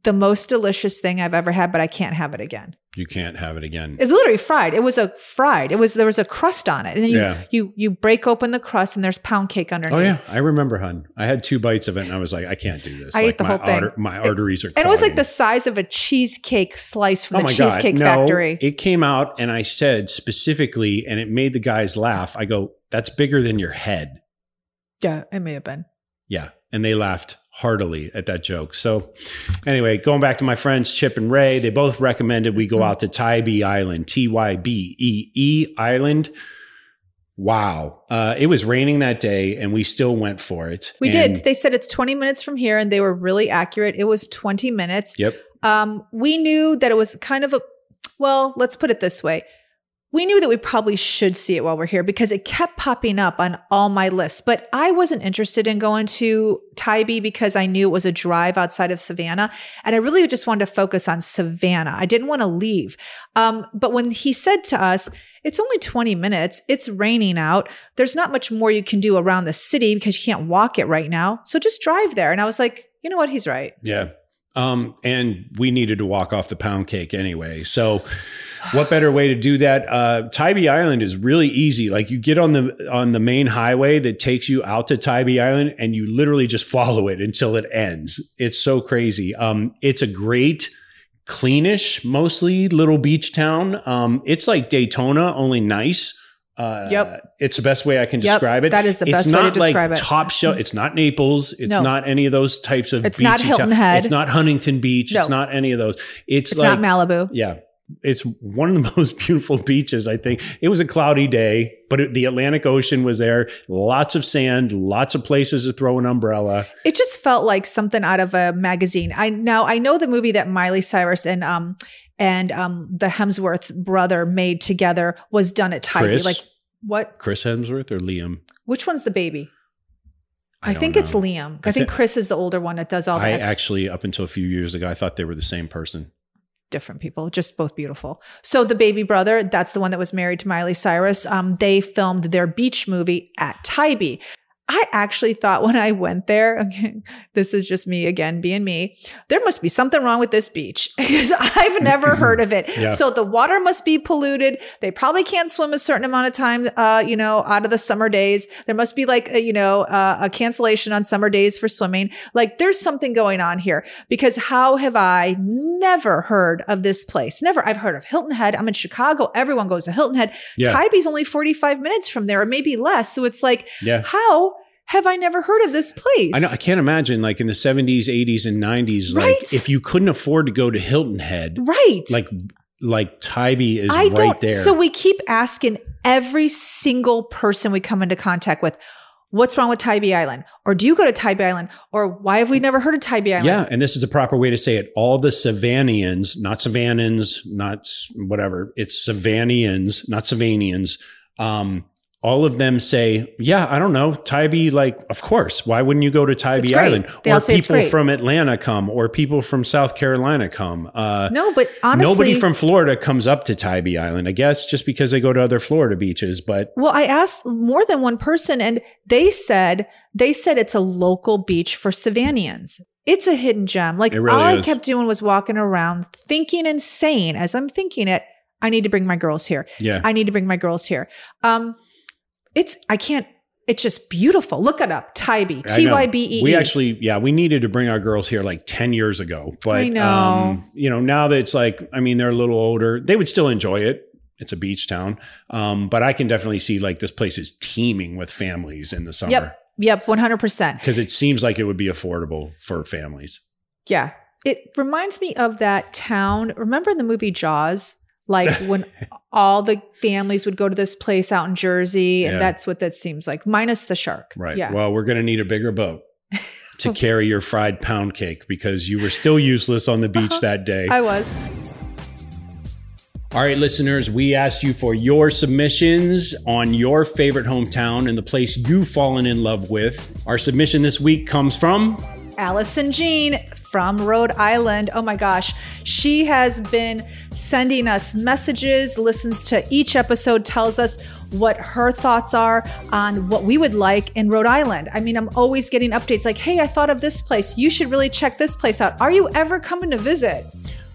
the most delicious thing I've ever had, but I can't have it again. you can't have it again. It's literally fried. It was a fried. It was there was a crust on it, and then you Yeah. you you break open the crust, and there's pound cake underneath. Oh yeah, I remember, hun. I had two bites of it, and I was like, I can't do this. I like, ate the my whole thing. arter- my arteries are. and it was like the size of a cheesecake slice from Oh the my God. Cheesecake No, Factory. It came out, and I said specifically, and it made the guys laugh. I go, "That's bigger than your head." yeah, it may have been. Yeah, and they laughed heartily at that joke. So, anyway, going back to my friends Chip and Ray, they both recommended we go out to Tybee Island, T Y B E E Island. Wow, uh, it was raining that day, and we still went for it. We And- did. They said it's 20 minutes from here, and they were really accurate. It was 20 minutes. Yep. Um, we knew that it was kind of a, well, let's put it this way. We knew that we probably should see it while we're here because it kept popping up on all my lists. But I wasn't interested in going to Tybee because I knew it was a drive outside of Savannah. And I really just wanted to focus on Savannah. I didn't want to leave. Um, but when he said to us, it's only 20 minutes, it's raining out, there's not much more you can do around the city because you can't walk it right now. So just drive there. And I was like, you know what? He's right. Yeah. Um, and we needed to walk off the pound cake anyway. So, what better way to do that? Uh, Tybee Island is really easy. Like you get on the on the main highway that takes you out to Tybee Island, and you literally just [laughs] follow it until it ends. It's so crazy. Um, it's a great, cleanish, mostly little beach town. Um, it's like Daytona, only nice. Uh, Yep. It's the best way I can Yep, describe it. that is the it's best way to not like describe it. Top shelf. It's not Naples. It's No. not any of those types of. It's not Hilton town- Head. It's not Huntington Beach. It's not any of those. It's, It's like not Malibu. yeah. It's one of the [laughs] most beautiful beaches, I think. It was a cloudy day, but it, the Atlantic Ocean was there. Lots of sand, lots of places to throw an umbrella. It just felt like something out of a magazine. I now I know the movie that Miley Cyrus and um and um the Hemsworth brother made together was done at Tybee. Like what? Chris Hemsworth or Liam? Which one's the baby? I, don't think it's. Liam. I I, think thi- Chris is the older one that does all the I ex- actually, up until a few years ago, I thought they were the same person. Different people, just both beautiful. So the baby brother, that's the one that was married to Miley Cyrus. Um, they filmed their beach movie at Tybee. I actually thought when I went there, [laughs] okay, this is just me again being me, there must be something wrong with this beach [laughs] because I've never [laughs] heard of it. Yeah. So the water must be polluted. They probably can't swim a certain amount of time, uh, you know, out of the summer days. There must be like, a, you know, uh, a cancellation on summer days for swimming. Like there's something going on here because how have I never heard of this place? Never. I've heard of Hilton Head. I'm in Chicago. Everyone goes to Hilton Head. Yeah. Tybee's only 45 minutes from there or maybe less. So it's like, Yeah. how have I never heard of this place? I know. I can't imagine, like in the 70s, 80s, and 90s, like Right? if you couldn't afford to go to Hilton Head, Right. like like Tybee is I right there. So we keep asking every single person we come into contact with, what's wrong with Tybee Island? Or do you go to Tybee Island? Or why have we never heard of Tybee Island? Yeah, and this is the proper way to say it. All the Savannians, not Savannans, not whatever. It's Savannians, not Savanians. Um, all of them say, "Yeah, I don't know, Tybee." Like, of course. Why wouldn't you go to Tybee. Island? They or all say it's people from Atlanta come, or people from South Carolina come. Uh, No, but honestly, nobody from Florida comes up to Tybee Island. I guess just because they go to other Florida beaches. But Well, I asked more than one person, and they said they said it's a local beach for Savannians. It's a hidden gem. Like really all I kept doing was walking around, thinking and saying, as I'm thinking it, I need to bring my girls here. yeah, I need to bring my girls here. Um, it's I can't. It's just beautiful. Look it up. Tybee. T. Y B E. We actually, yeah, we needed to bring our girls here like 10 years ago. But, I know. Um, you know, now that it's like, I mean, they're a little older, they would still enjoy it. It's a beach town. Um, but I can definitely see like this place is teeming with families in the summer Yep. Yep. One hundred percent. because it seems like it would be affordable for families. Yeah. It reminds me of that town. Remember the movie Jaws? Like [laughs] when all the families would go to this place out in Jersey, and Yeah. that's what that seems like, minus the shark. Right. Yeah. Well, we're going to need a bigger boat [laughs] to carry your fried pound cake because you were still useless on the beach uh-huh. that day. I was. All right, listeners, we asked you for your submissions on your favorite hometown and the place you've fallen in love with. Our submission this week comes from Allison Jean from Rhode Island. Oh my gosh. She has been sending us messages, listens to each episode, tells us what her thoughts are on what we would like in Rhode Island. I mean, I'm always getting updates like, hey, I thought of this place. You should really check this place out. Are you ever coming to visit?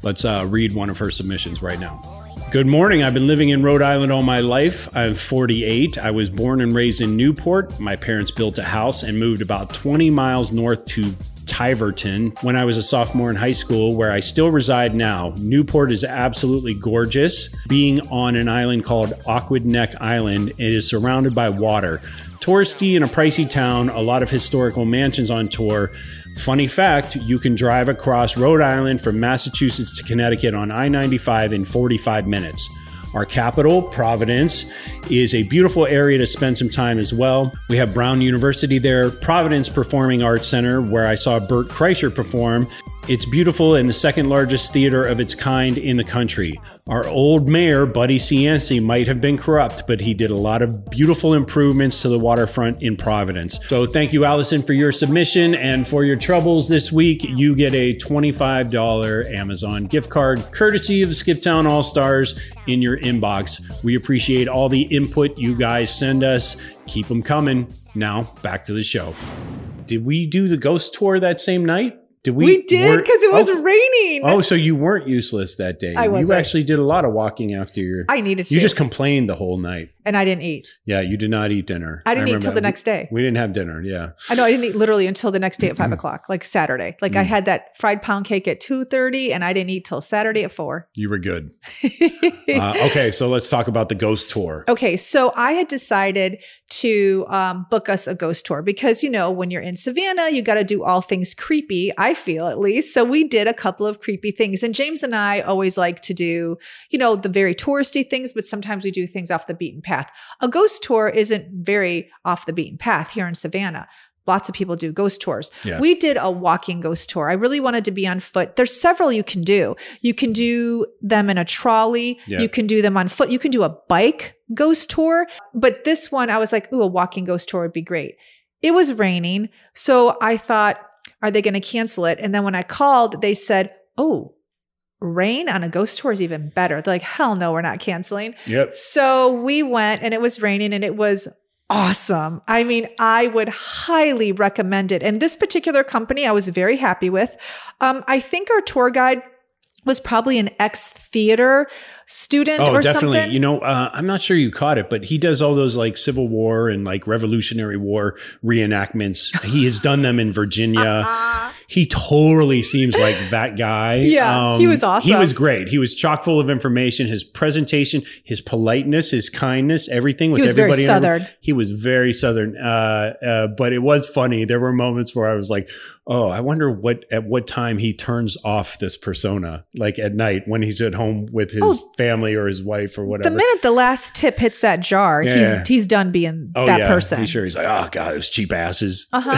Let's uh, read one of her submissions right now. Good morning. I've been living in Rhode Island all my life. I'm 48. I was born and raised in Newport. My parents built a house and moved about 20 miles north to Tiverton when I was a sophomore in high school, where I still reside now. Newport is absolutely gorgeous. Being on an island called Aquidneck Island, it is surrounded by water. Touristy and a pricey town, a lot of historical mansions on tour. Funny fact, you can drive across Rhode Island from Massachusetts to Connecticut on I 95 in 45 minutes. Our capital, Providence, is a beautiful area to spend some time as well. We have Brown University there, Providence Performing Arts Center, where I saw Bert Kreischer perform. It's beautiful and the second largest theater of its kind in the country. Our old mayor, Buddy Cianci, might have been corrupt, but he did a lot of beautiful improvements to the waterfront in Providence. So thank you, Allison, for your submission and for your troubles this week. You get a $25 Amazon gift card courtesy of the Skiptown All Stars in your inbox. We appreciate all the input you guys send us. Keep them coming. Now, back to the show. Did we do the ghost tour that same night? Did we? We, did because it was oh, raining. Oh, so you weren't useless that day. I You wasn't. actually did a lot of walking after your. I needed to. you just complained the whole night. And I didn't eat. Yeah, you did not eat dinner. I didn't eat remember till the next day. We didn't have dinner. Yeah. I know I didn't eat literally until the next day at five o'clock, like Saturday. Like Mm. I had that fried pound cake at two thirty, and I didn't eat till Saturday at four. You were good. [laughs] Uh, okay, so let's talk about the ghost tour. Okay, so I had decided to um, book us a ghost tour because you know when you're in Savannah, you got to do all things creepy. I feel at least. So we did a couple of creepy things, and James and I always like to do, you know, the very touristy things, but sometimes we do things off the beaten path. A ghost tour isn't very off the beaten path here in Savannah. Lots of people do ghost tours. Yeah. We did a walking ghost tour. I really wanted to be on foot. There's several you can do. You can do them in a trolley. Yeah. You can do them on foot. You can do a bike ghost tour. But this one, I was like, ooh, a walking ghost tour would be great. It was raining. So I thought, are they going to cancel it? And then when I called, they said, oh, rain on a ghost tour is even better. They're like, hell no, we're not canceling. Yep. So we went and it was raining and it was awesome. I mean, I would highly recommend it. And this particular company I was very happy with. Um, I think our tour guide was probably an ex theater student Oh, or definitely. something. You know, uh, I'm not sure you caught it, but he does all those like Civil War and like Revolutionary War reenactments. he has done them in Virginia. he totally seems like that guy. [laughs] Um, Yeah, he was awesome. He was great. He was chock full of information. His presentation, his politeness, his kindness, everything with was everybody. room. Southern. He was very southern. Uh, uh, but it was funny. There were moments where I was like, "Oh, I wonder what at what time he turns off this persona, like at night when he's at home with his Oh. Family or his wife or whatever. the minute the last tip hits that jar, Yeah. he's he's done being oh that yeah, person. He's sure he's like, "Oh God, those cheap asses." Uh-huh.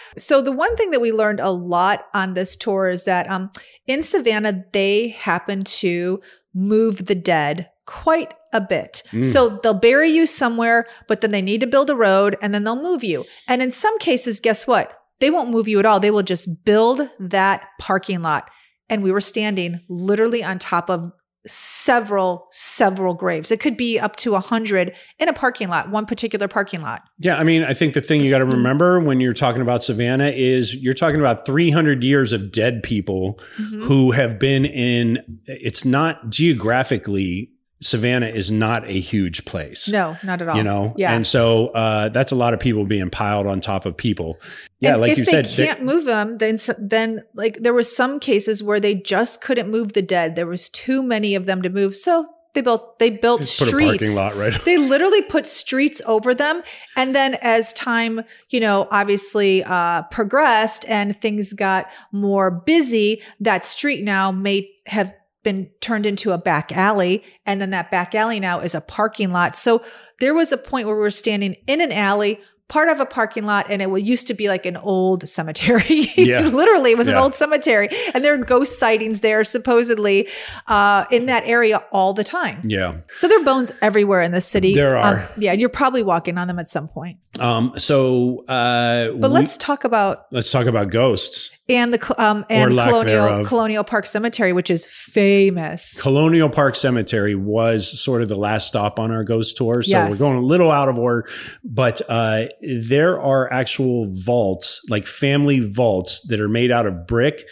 [laughs] so the one thing that we learned a lot on this tour is that um, in Savannah, they happen to move the dead quite a bit. Mm. So they'll bury you somewhere, but then they need to build a road and then they'll move you. And in some cases, guess what? They won't move you at all. They will just build that parking lot. And we were standing literally on top of several, several graves. It could be up to a hundred in a parking lot, one particular parking lot. Yeah, I mean, I think the thing you got to remember when you're talking about Savannah is you're talking about 300 years of dead people Mm-hmm. who have been in. It's not geographically. Savannah is not a huge place. No, not at all. You know, yeah. and so uh, that's a lot of people being piled on top of people. Yeah, And like you said, they- can't move them, then then like there were some cases where they just couldn't move the dead. There was too many of them to move, so they built they built just put a streets. parking lot right. [laughs] They literally put streets over them, and then as time, you know, obviously uh, progressed and things got more busy, that street now may have been turned into a back alley, and then that back alley now is a parking lot. So there was a point where we were standing in an alley. Part of a parking lot, and it used to be like an old cemetery. [laughs] Yeah. Literally, it was an old cemetery, and there are ghost sightings there, supposedly, uh, in that area all the time. Yeah. So there are bones everywhere in the city. There are. Um, yeah, you're probably walking on them at some point. Um. So, uh, But let's talk about let's talk about ghosts. and the um and colonial thereof. Colonial Park Cemetery, which is famous. Colonial Park Cemetery was sort of the last stop on our ghost tour. So Yes. we're going a little out of order, but uh, there are actual vaults, like family vaults that are made out of brick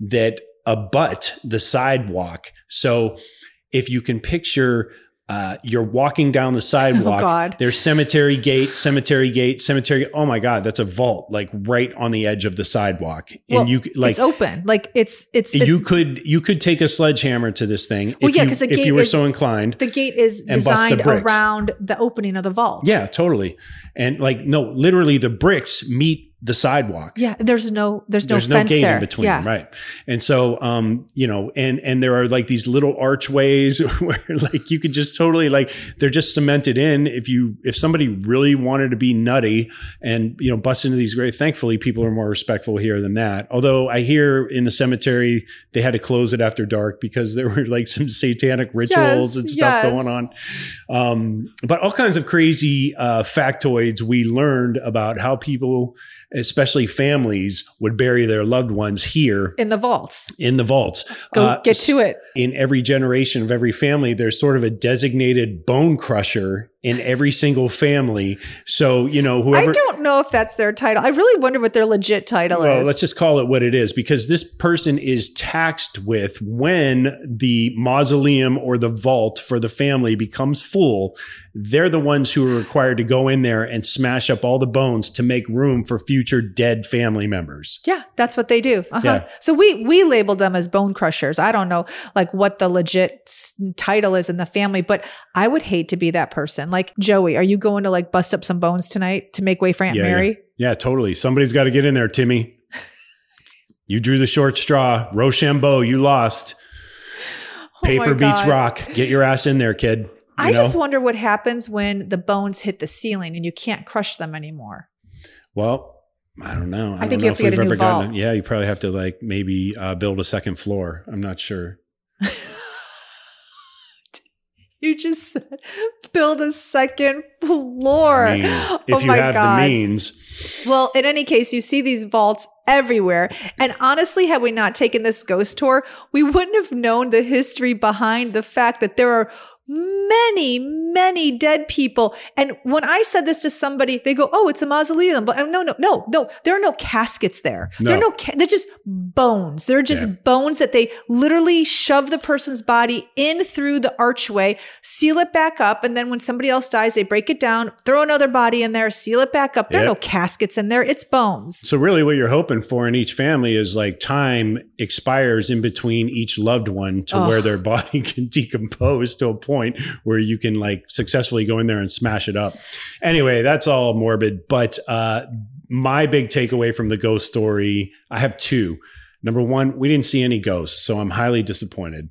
that abut the sidewalk. So if you can picture, uh, you're walking down the sidewalk. [laughs] Oh God. There's cemetery gate, cemetery gate, cemetery. Oh my God, that's a vault, like right on the edge of the sidewalk, Well, and you like it's open. Like it's it's you could you could take a sledgehammer to this thing Well, if yeah, because the if gate you were is- so inclined. the gate is bust the designed around the opening of the vault. Yeah, totally. And like no, literally the bricks meet the sidewalk. Yeah. There's no there's no There's no gate there. in between, yeah. right? And so, um, you know, and and there are like these little archways [laughs] where like you could just totally like they're just cemented in. If you if somebody really wanted to be nutty and you know bust into these great, thankfully people are more respectful here than that. Although I hear in the cemetery they had to close it after dark because there were like some satanic rituals Yes, and stuff yes. going on. Um, but all kinds of crazy uh, factoids we learned about how people, especially families, would bury their loved ones here In the vaults. in the vaults. Go Uh, get to it. in every generation of every family, there's sort of a designated bone crusher in every single family. So, you know, whoever I don't know if that's their title. I really wonder what their legit title well, is. let's just call it what it is because this person is taxed with when the mausoleum or the vault for the family becomes full. They're the ones who are required to go in there and smash up all the bones to make room for future dead family members. yeah, that's what they do. Uh-huh. Yeah. So we we labeled them as bone crushers. I don't know like what the legit title is in the family, but I would hate to be that person. Like Joey, are you going to like bust up some bones tonight to make way for Aunt Yeah, Mary? Yeah, totally. Somebody's got to get in there, Timmy. [laughs] you drew the short straw. Rochambeau, you lost. Paper Oh my beats rock. Get your ass in there, kid. You I know? just wonder what happens when the bones hit the ceiling and you can't crush them anymore. Well, I don't know. I, think don't you know have if to get we've a new ever gotten vault. Yeah, you probably have to like maybe uh, build a second floor. I'm not sure. [laughs] You just said [laughs] build a second floor. I mean, oh if oh you my have God. the means, Well, in any case, you see these vaults everywhere. And honestly, had we not taken this ghost tour, we wouldn't have known the history behind the fact that there are many, many dead people. And when I said this to somebody, they go, Oh, it's a mausoleum. But uh, no, no, no, no, there are no caskets there. There are No. no, ca- they're just bones. They're just Yeah. bones that they literally shove the person's body in through the archway, seal it back up. And then when somebody else dies, they break it down, throw another body in there, seal it back up. There are no caskets in there. It's bones. so really what you're hoping for in each family is like time expires in between each loved one to Oh. where their body [laughs] can decompose to a point where you can like successfully go in there and smash it up. Anyway, that's all morbid, but uh my big takeaway from the ghost story, I have two. Number one, we didn't see any ghosts, so I'm highly disappointed.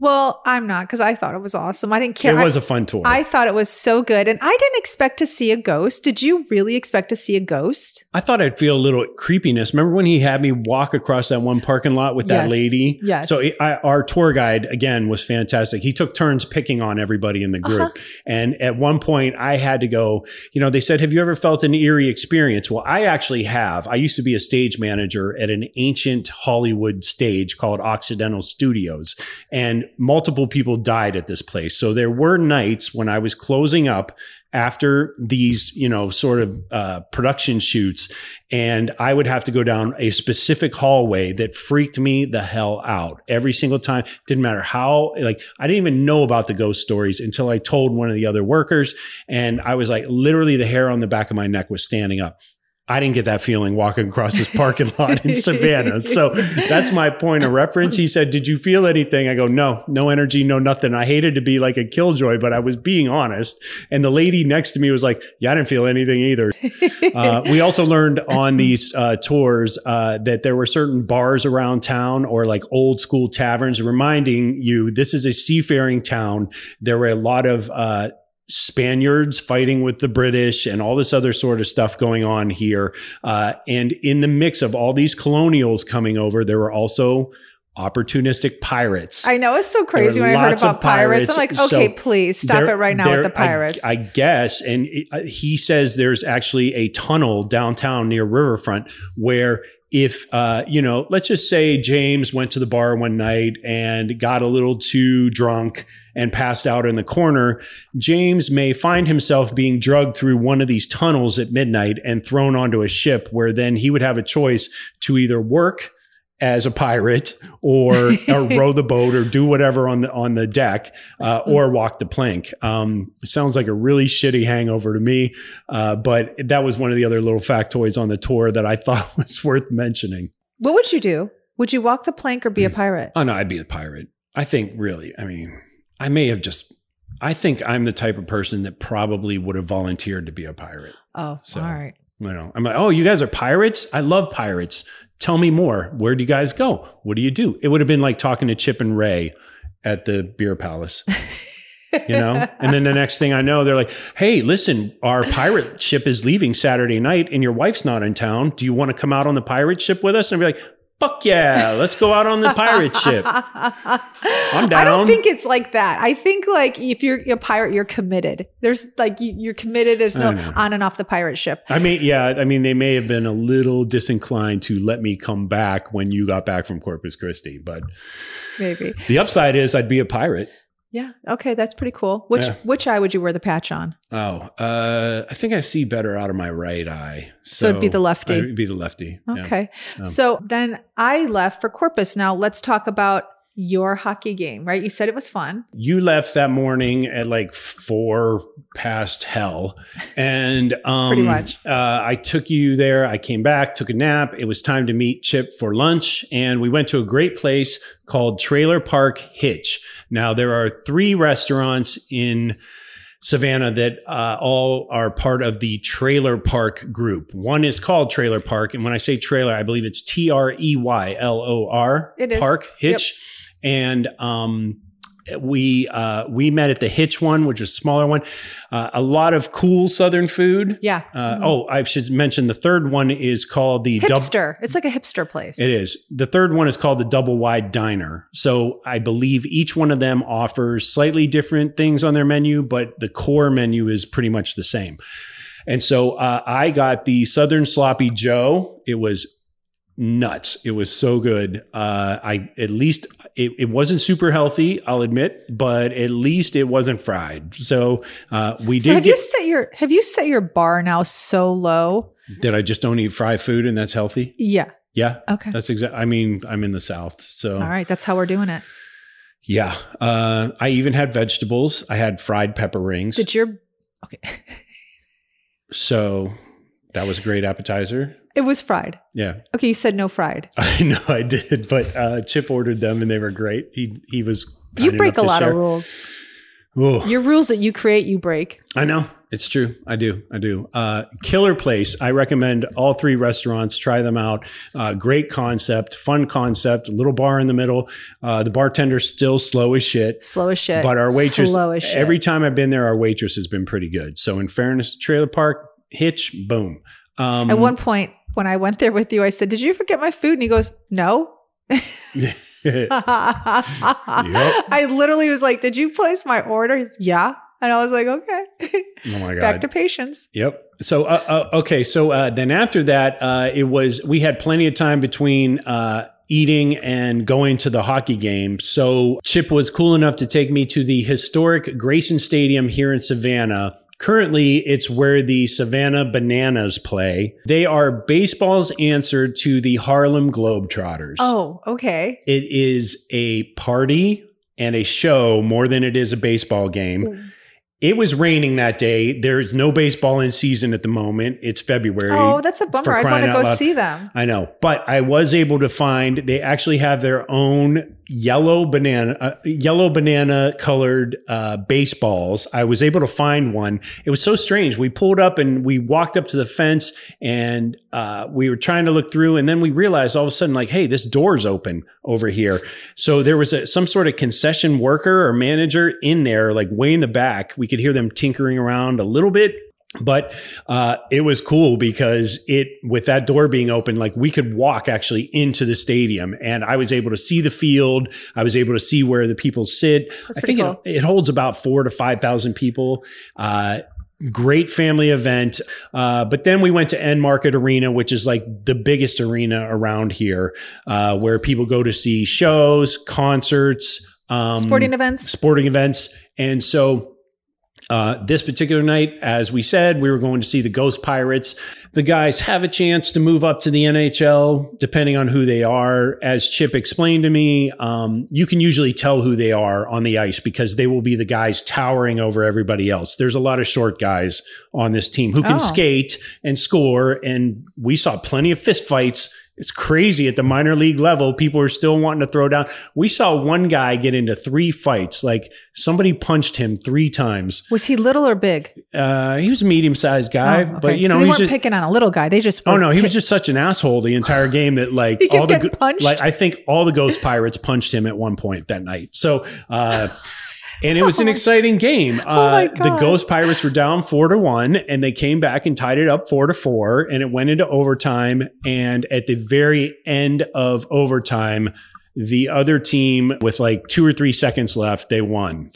Well, I'm not because I thought it was awesome. I didn't care. It was I, a fun tour. I thought it was so good. And I didn't expect to see a ghost. Did you really expect to see a ghost? I thought I'd feel a little creepiness. Remember when he had me walk across that one parking lot with that Yes. lady? Yes. So I, our tour guide again was fantastic. He took turns picking on everybody in the group, Uh-huh. and at one point I had to go. You know, they said, "Have you ever felt an eerie experience?" Well, I actually have. I used to be a stage manager at an ancient Hollywood stage called Occidental Studios, and multiple people died at this place. So there were nights when I was closing up after these, you know, sort of uh, production shoots, and I would have to go down a specific hallway that freaked me the hell out every single time. Didn't matter how, like, I didn't even know about the ghost stories until I told one of the other workers, and I was like, literally, the hair on the back of my neck was standing up. I didn't get that feeling walking across this parking lot in Savannah. So that's my point of reference. He said, Did you feel anything? I go, No, no energy, no nothing. I hated to be like a killjoy, but I was being honest. And the lady next to me was like, Yeah, I didn't feel anything either. [laughs] uh, we also learned on these uh, tours uh, that there were certain bars around town or like old school taverns, reminding you this is a seafaring town. There were a lot of uh, Spaniards fighting with the British and all this other sort of stuff going on here. Uh, and in the mix of all these colonials coming over, there were also opportunistic pirates. I know it's so crazy when I heard about pirates. I'm like, okay, So please stop There- it right now there- with the pirates. I, I guess. And it- uh, he says there's actually a tunnel downtown near Riverfront where if, uh, you know, let's just say James went to the bar one night and got a little too drunk and passed out in the corner, James may find himself being drugged through one of these tunnels at midnight and thrown onto a ship where then he would have a choice to either work as a pirate or, or [laughs] row the boat or do whatever on the on the deck uh, or walk the plank. Um, sounds like a really shitty hangover to me, uh, but that was one of the other little factoids on the tour that I [laughs] thought was worth mentioning. what would you do? Would you walk the plank or be a pirate? Oh no, I'd be a pirate. I think really. I mean, I may have just. I think I'm the type of person that probably would have volunteered to be a pirate. Oh, So- all right. You know, I'm like, oh, you guys are pirates? I love pirates. Tell me more. Where do you guys go? What do you do? It would have been like talking to Chip and Ray at the beer palace. you know? And then the next thing I know, they're like, hey, listen, our pirate ship is leaving Saturday night and your wife's not in town. Do you want to come out on the pirate ship with us? And I'd be like, fuck yeah, let's go out on the pirate ship. I'm down. I don't think it's like that. I think like if you're a pirate, you're committed. There's like you, you're committed. There's no on and off the pirate ship. I mean, yeah, I mean, they may have been a little disinclined to let me come back when you got back from Corpus Christi, but Maybe the upside is I'd be a pirate. Yeah. Okay, that's pretty cool. Which Yeah. which eye would you wear the patch on? Oh, uh, I think I see better out of my right eye. So it'd be the lefty. It'd be the lefty. yeah. Okay. Um, so then I left for Corpus. Now let's talk about your hockey game, right? You said it was fun. You left that morning at like four past hell, and [laughs] um, Pretty much. Uh, I took you there. I came back, took a nap. It was time to meet Chip for lunch, and we went to a great place called Treylor Park Hitch. Now there are three restaurants in Savannah that uh, all are part of the Treylor Park group. One is called Treylor Park, and when I say trailer, I believe it's T R E Y L O R It is. Park Hitch, and um, we uh, we met at the Hitch one, which is a smaller one. Uh, a lot of cool Southern food. Yeah. Uh, Oh, I should mention the third one is called the Dub- hipster. it's like a hipster place. it is. The third one is called the Double Wide Diner. So I believe each one of them offers slightly different things on their menu, but the core menu is pretty much the same. And so uh, I got the Southern Sloppy Joe. It was nuts. It was so good. Uh, I at least it, it wasn't super healthy, I'll admit, but at least it wasn't fried. So uh, we So did have get. you set your have you set your bar now so low? Did I just don't eat fried food and that's healthy? Yeah. Yeah. Okay. That's exact. I mean, I'm in the South, so All right. That's how we're doing it. Yeah. Uh, I even had vegetables. I had fried pepper rings. Did your okay? [laughs] so that was a great appetizer. It was fried. Yeah. Okay, you said no fried. [laughs] I know I did, but uh, Chip ordered them and they were great. He he was You break a lot share. of rules. Ooh, Your rules that you create, you break. I know. It's true. I do. I do. Uh, killer place. I recommend all three restaurants. Try them out. Uh, great concept, fun concept, little bar in the middle. Uh, the bartender's still slow as shit. Slow as shit. But our waitress, Slow as shit. every time I've been there, our waitress has been pretty good. So in fairness, Treylor Park, hitch, boom. Um, At one point, when I went there with you, I said, "Did you forget my food?" And he goes, "No." [laughs] I literally was like, "Did you place my order?" He's, yeah, and I was like, "Okay." oh my God. Back to patience. Yep. So, uh, uh, okay. So uh, then after that, uh, it was, we had plenty of time between uh, eating and going to the hockey game. So Chip was cool enough to take me to the historic Grayson Stadium here in Savannah. Currently, it's where the Savannah Bananas play. They are baseball's answer to the Harlem Globetrotters. Oh, okay. It is a party and a show more than it is a baseball game. Hmm. It was raining that day. There's no baseball in season at the moment. It's February. Oh, that's a bummer. I'd want to go loud. see them. I know, but I was able to find they actually have their own yellow banana, uh, yellow banana colored uh, baseballs. I was able to find one. It was so strange. We pulled up and we walked up to the fence and uh, we were trying to look through, and then we realized all of a sudden, like, hey, this door's open over here. So there was a, some sort of concession worker or manager in there, like way in the back. We could hear them tinkering around a little bit but uh, it was cool because it with that door being open like we could walk actually into the stadium and i was able to see the field i was able to see where the people sit That's i think cool. it, it holds about four to five thousand people uh, great family event uh, but then we went to Enmarket Arena which is like the biggest arena around here uh, where people go to see shows concerts um, Sporting events. sporting events. And so uh, this particular night, as we said, we were going to see the Ghost Pirates. The guys have a chance to move up to the NHL, depending on who they are. As Chip explained to me, um, you can usually tell who they are on the ice because they will be the guys towering over everybody else. There's a lot of short guys on this team who can Oh. skate and score, and we saw plenty of fist fights. It's crazy at the minor league level. People are still wanting to throw down. We saw one guy get into three fights. Like somebody punched him three times. Was he little or big? Uh, he was a medium sized guy, Oh, okay. but you So know, they he's weren't just, picking on a little guy. They just Oh no, he was just such an asshole the entire [laughs] game that like all the punched? like I think all the Ghost Pirates punched him at one point that night. So uh [laughs] and it was an [laughs] exciting game. Oh Uh, the Ghost Pirates were down four to one, and they came back and tied it up four to four, and it went into overtime. And at the very end of overtime, the other team, with like two or three seconds left, they won.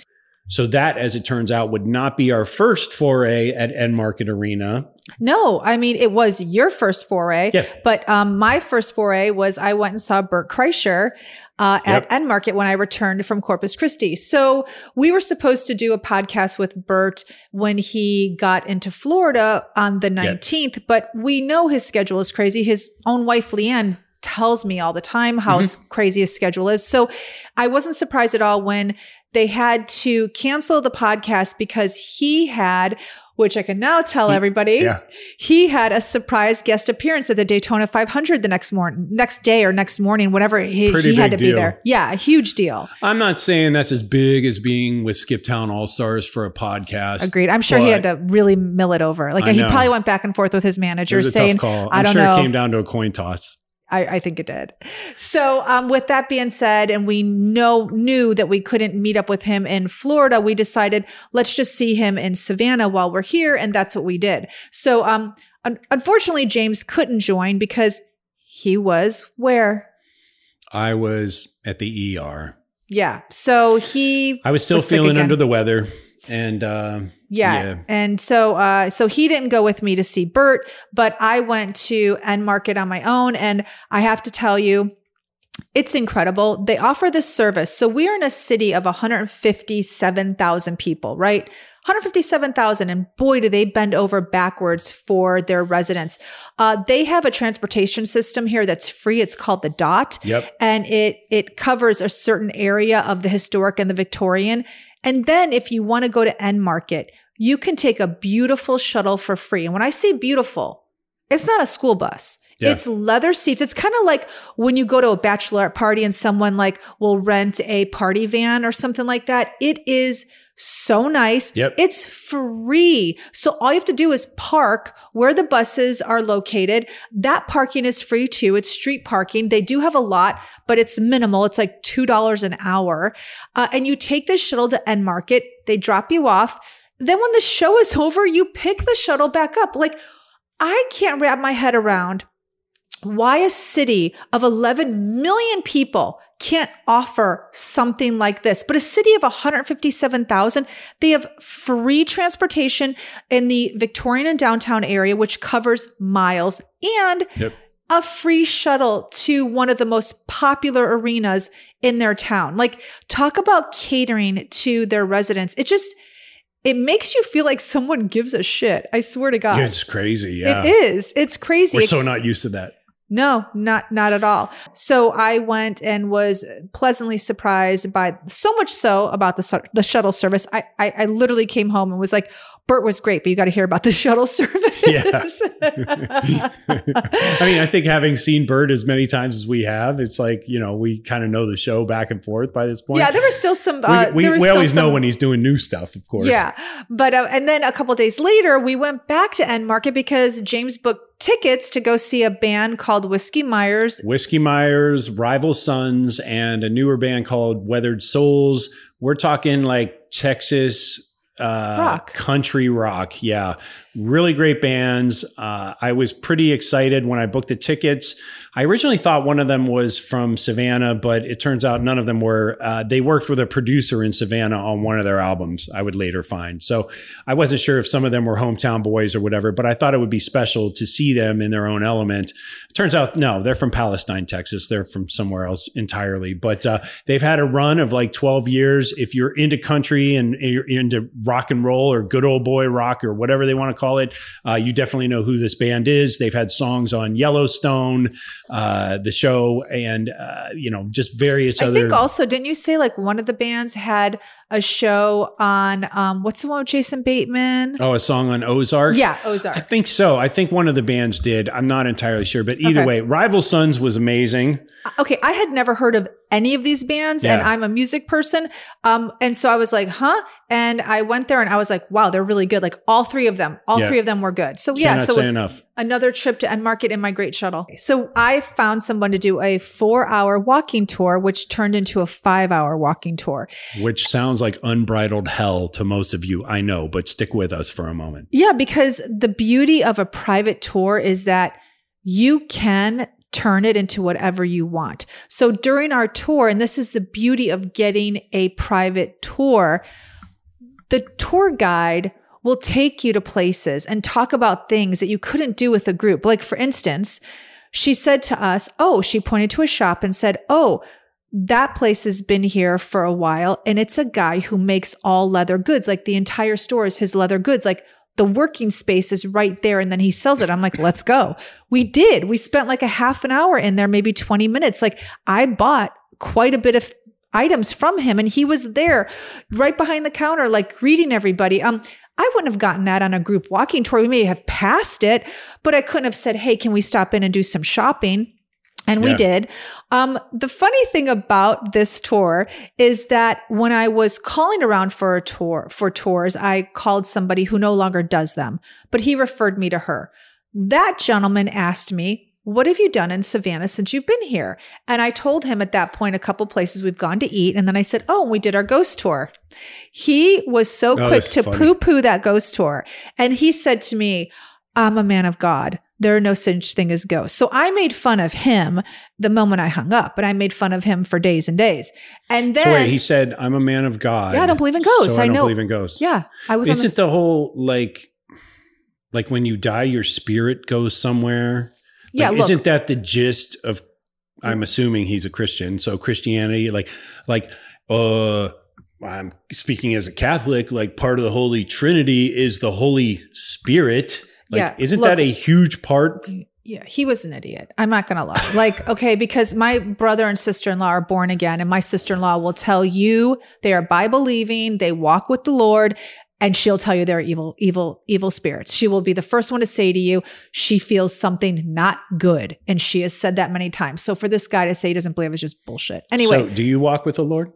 So that, as it turns out, would not be our first foray at Enmarket Arena. No, I mean it was your first foray. Yeah. But um, my first foray was I went and saw Bert Kreischer uh, at Yep. Enmarket when I returned from Corpus Christi. So we were supposed to do a podcast with Bert when he got into Florida on the 19th, but we know his schedule is crazy. His own wife, LeeAnn, tells me all the time how s- crazy his schedule is. So I wasn't surprised at all when they had to cancel the podcast because he had, which I can now tell everybody, yeah. he had a surprise guest appearance at the Daytona 500 the next morning, next day or next morning, whatever he, he had to big be there. Yeah, a huge deal. I'm not saying that's as big as being with Skiptown All Stars for a podcast. Agreed. I'm sure he had to really mill it over. Like he probably went back and forth with his manager saying. I don't sure know. it came down to a coin toss. I, I think it did. So, um, with that being said, and we know knew that we couldn't meet up with him in Florida, we decided let's just see him in Savannah while we're here, and that's what we did. So, um, un- unfortunately, James couldn't join because he was where. I was at the ER. Yeah. So he I was still Was feeling under the weather. And uh, Yeah. Yeah. And so uh so he didn't go with me to see Bert, but I went to Enmarket on my own and I have to tell you it's incredible. They offer this service. So we are in a city of 157,000 people, right? 157,000 and boy do they bend over backwards for their residents. Uh, they have a transportation system here that's free. It's called the DOT Yep. and it it covers a certain area of the historic and the Victorian. And then if you want to go to Enmarket, you can take a beautiful shuttle for free. And when I say beautiful, it's not a school bus. Yeah. It's leather seats. It's kind of like when you go to a bachelorette party and someone like will rent a party van or something like that. It is so nice. Yep. It's free. So all you have to do is park where the buses are located. That parking is free too. It's street parking. They do have a lot, but it's minimal. It's like $2 an hour. Uh, and you take the shuttle to Enmarket. They drop you off. Then when the show is [laughs] over, you pick the shuttle back up. Like I can't wrap my head around why a city of 11 million people can't offer something like this. But a city of 157,000, they have free transportation in the Victorian and downtown area, which covers miles and Yep. a free shuttle to one of the most popular arenas in their town. Like talk about catering to their residents. It just, it makes you feel like someone gives a shit. I swear to God. It's crazy. Yeah. It is. It's crazy. We're so not used to that. No, not not at all. So I went and was pleasantly surprised by so much so about the the shuttle service. I, I I literally came home and was like, Bert was great, but you got to hear about the [laughs] shuttle service. Yeah. [laughs] I mean, I think having seen Bert as many times as we have, it's like, you know, we kind of know the show back and forth by this point. yeah, there were still some. we, Uh, we, we still always know when he's doing new stuff, of course. Yeah, but uh, and then a couple days later, we went back to Enmarket because James booked tickets to go see a band called Whiskey Myers. Whiskey Myers, Rival Sons, and a newer band called Weathered Souls. We're talking like Texas uh, Rock. country rock. Yeah, really great bands. Uh, I was pretty excited when I booked the tickets. I originally thought one of them was from Savannah, but it turns out none of them were. Uh, they worked with a producer in Savannah on one of their albums, I would later find. So I wasn't sure if some of them were hometown boys or whatever, but I thought it would be special to see them in their own element. Turns out, no, they're from Palestine, Texas. They're from somewhere else entirely, but uh, they've had a run of like 12 years. If you're into country and you're into rock and roll or good old boy rock or whatever they want to call it, uh, you definitely know who this band is. They've had songs on Yellowstone, uh, the show, and, uh, you know, just various I other. think also, didn't you say like one of the bands had a show on um what's the one with Jason Bateman? oh, a song on Ozarks? Yeah, Ozark. I think so. I think one of the bands did. I'm not entirely sure, but either Okay. way, Rival Sons was amazing. okay, I had never heard of any of these bands and I'm a music person. Um, and so I was like, huh? And I went there and I was like, wow, they're really good. Like all three of them, all Yeah. three of them were good. So yeah, Cannot so it was enough. another trip to Enmarket in my great shuttle. So I found someone to do a four hour walking tour, which turned into a five hour walking tour. Which sounds like unbridled hell to most of you, I know, but stick with us for a moment. Yeah, because the beauty of a private tour is that you can turn it into whatever you want. So during our tour, and this is the beauty of getting a private tour, the tour guide will take you to places and talk about things that you couldn't do with a group. Like, for instance, she said to us, Oh, she pointed to a shop and said, Oh, that place has been here for a while and it's a guy who makes all leather goods. Like the entire store is his leather goods. Like the working space is right there and then he sells it. I'm like, let's go. We did. We spent like a half an hour in there, maybe 20 minutes. Like I bought quite a bit of items from him and he was there right behind the counter, like greeting everybody. Um, I wouldn't have gotten that on a group walking tour. We may have passed it, but I couldn't have said, Hey, can we stop in and do some shopping? And we did. Um, the funny thing about this tour is that when I was calling around for a tour, for tours, I called somebody who no longer does them, but he referred me to her. That gentleman asked me, what have you done in Savannah since you've been here? And I told him at that point a couple places we've gone to eat. And then I said, Oh, we did our ghost tour. He was so quick to poo poo that ghost tour. And he said to me, I'm a man of God. There are no such thing as ghosts. So I made fun of him the moment I hung up, but I made fun of him for days and days. And then, So wait, he said, "I'm a man of God." Yeah, I don't believe in ghosts. So I, I don't know. believe in ghosts. yeah, I was. Isn't the, the whole like, like when you die, your spirit goes somewhere? yeah, look, isn't that the gist of? I'm assuming he's a Christian, so Christianity, like, like, uh, I'm speaking as a Catholic. Like, part of the Holy Trinity is the Holy Spirit. Like, Yeah, isn't look- that a huge part? yeah, he was an idiot. I'm not going to lie. Like, [laughs] okay, because my brother and sister in law are born again, and my sister in law will tell you they are Bible believing, they walk with the Lord, and she'll tell you they're evil, evil, evil spirits. She will be the first one to say to you, she feels something not good. And she has said that many times. So for this guy to say he doesn't believe is just bullshit. Anyway, so do you walk with the Lord?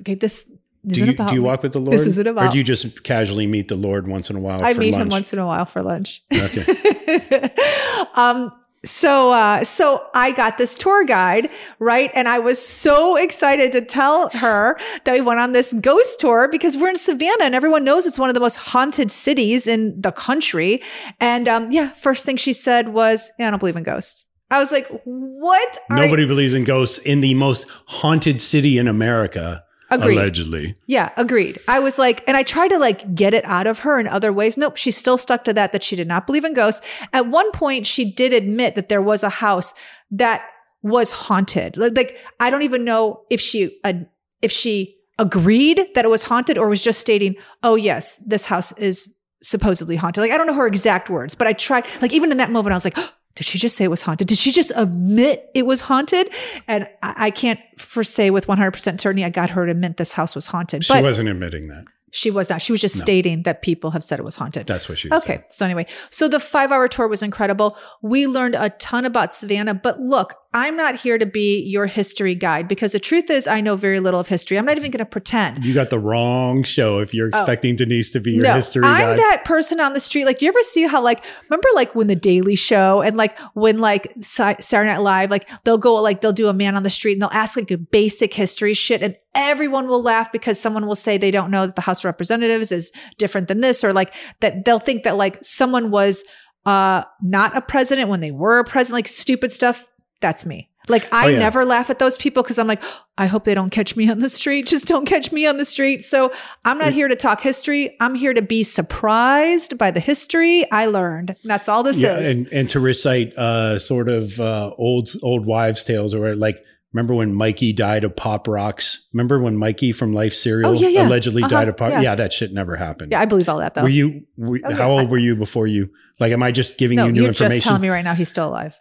okay, this Do you, about do you walk with the Lord? This isn't Or do you just casually meet the Lord once in a while? I meet lunch? him once in a while for lunch. Okay. [laughs] um, so, uh, so I got this tour guide, right? And I was so excited to tell her that we went on this ghost tour because we're in Savannah and everyone knows it's one of the most haunted cities in the country. And, um, yeah, first thing she said was, yeah, I don't believe in ghosts. I was like, what? are you-" Nobody believes in ghosts in the most haunted city in America. Agreed. Allegedly. Yeah, agreed. I was like, and I tried to like get it out of her in other ways. Nope, she still stuck to that, that she did not believe in ghosts. At one point, she did admit that there was a house that was haunted. Like, like I don't even know if she, uh, if she agreed that it was haunted or was just stating, oh, yes, this house is supposedly haunted. Like, I don't know her exact words, but I tried, like, even in that moment, I was like, did she just say it was haunted? Did she just admit it was haunted? And I, I can't for say with 100% certainty I got her to admit this house was haunted. She But wasn't admitting that. She was not. She was just stating that people have said it was haunted. That's what she was Okay. So anyway, so the five hour tour was incredible. We learned a ton about Savannah, but look, I'm not here to be your history guide because the truth is I know very little of history. I'm not even going to pretend. You got the wrong show if you're oh. expecting Denise to be your Oh. No, history I'm guy. that person on the street. Like, do you ever see how, like, remember, like, when the Daily Show and like when, like, Sa- Saturday Night Live, like, they'll go, like, they'll do a man on the street and they'll ask, like, a basic history shit, and everyone will laugh because someone will say they don't know that the House of Representatives is different than this, or like that they'll think that, like, someone was uh not a president when they were a president, like, stupid stuff. That's me. Like, I Oh, yeah. never laugh at those people because I'm like, I hope they don't catch me on the street. Just don't catch me on the street. So I'm not here to talk history. I'm here to be surprised by the history I learned. That's all this yeah, is. and, and to recite uh, sort of uh, old old wives' tales, or like remember when Mikey died of pop rocks? Remember when Mikey from Life Cereal Oh, yeah, yeah. allegedly Uh-huh, died of pop? yeah. Yeah. that shit never happened. yeah, I believe all that though. were you? Were, Oh. How old were you before you? Like, am I just giving no, you new you're information? just telling me right now he's still alive.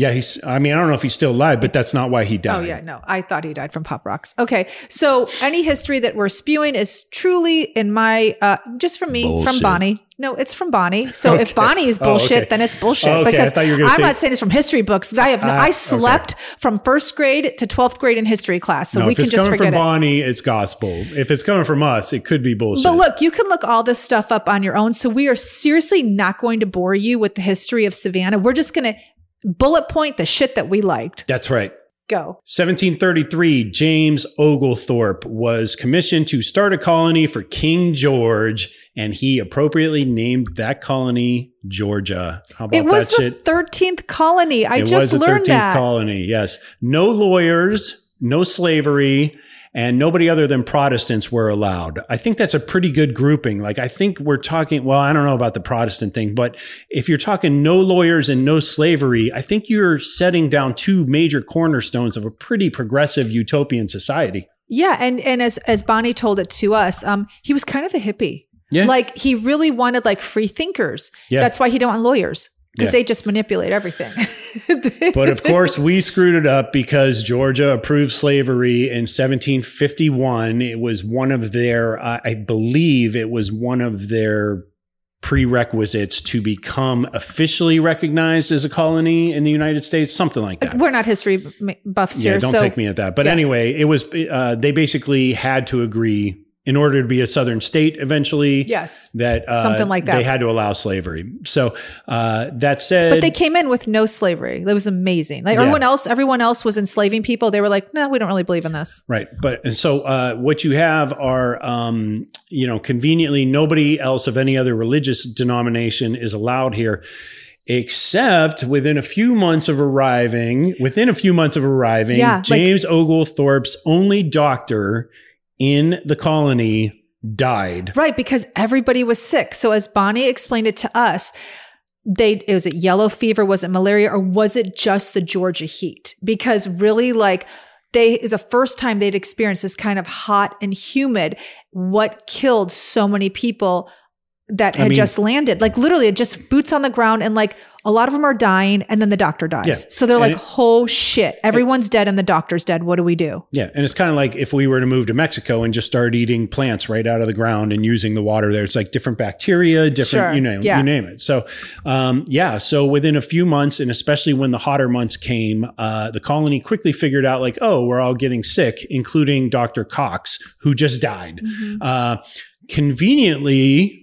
Yeah, he's. I mean, I don't know if he's still alive, but that's not why he died. Oh yeah, no, I thought he died from pop rocks. Okay, so any history that we're spewing is truly in my uh just from me from Bonnie. No, it's from Bonnie. So if [laughs] Bonnie is Oh, bullshit, okay. then it's bullshit. Oh, okay. I Because thought you were gonna I'm say- not saying it's from history books. 'cause I have no, Ah, I okay. slept from first grade to twelfth grade in history class, so no, we if can it's just coming forget from it. Bonnie, it's gospel. If it's coming from us, it could be bullshit. But look, you can look all this stuff up on your own. So we are seriously not going to bore you with the history of Savannah. We're just going to bullet point the shit that we liked. that's right. Go. 1733, James Oglethorpe was commissioned to start a colony for King George, and he appropriately named that colony Georgia. How about that? It was that the shit? 13th colony. I it just was the learned 13th that. colony, yes. No lawyers, no slavery, and nobody other than Protestants were allowed. I think that's a pretty good grouping. Like, I think we're talking, well, I don't know about the Protestant thing, but if you're talking no lawyers and no slavery, I think you're setting down two major cornerstones of a pretty progressive utopian society. Yeah, and and as as Bonnie told it to us, um, he was kind of a hippie. Yeah. Like he really wanted like free thinkers. Yeah. That's why he didn't want lawyers because Yeah. they just manipulate everything. [laughs] But of course, we screwed it up because Georgia approved slavery in 1751. It was one of their, uh, I believe it was one of their prerequisites to become officially recognized as a colony in the United States, something like that. We're not history buffs Yeah, here, don't so take me at that. But yeah. anyway, it was, uh, they basically had to agree in order to be a southern state eventually. yes. That uh, Something like that. They had to allow slavery. So uh, that said, But they came in with no slavery. That was amazing. Like Yeah. everyone else, everyone else was enslaving people. They were like, no, we don't really believe in this. Right. But and so uh, what you have are, um, you know, conveniently nobody else of any other religious denomination is allowed here. Except within a few months of arriving, within a few months of arriving, Yeah, like- James Oglethorpe's only doctor in the colony died. Right, because everybody was sick. So as Bonnie explained it to us, they it was it yellow fever, was it malaria, or was it just the Georgia heat? Because really, like they is the first time they'd experienced this kind of hot and humid. What killed so many people that I had mean- just landed? Like literally, it just boots on the ground, and like a lot of them are dying, and then the doctor dies. Yeah. So they're And like, it- "Oh shit, everyone's dead, and the doctor's dead. What do we do?" Yeah, and it's kind of like if we were to move to Mexico and just start eating plants right out of the ground and using the water there. It's like different bacteria, different, Sure, you know, yeah. you name it. So, um, yeah. So within a few months, and especially when the hotter months came, uh, the colony quickly figured out like, oh, we're all getting sick, including Dr. Cox, who just died. Uh, conveniently.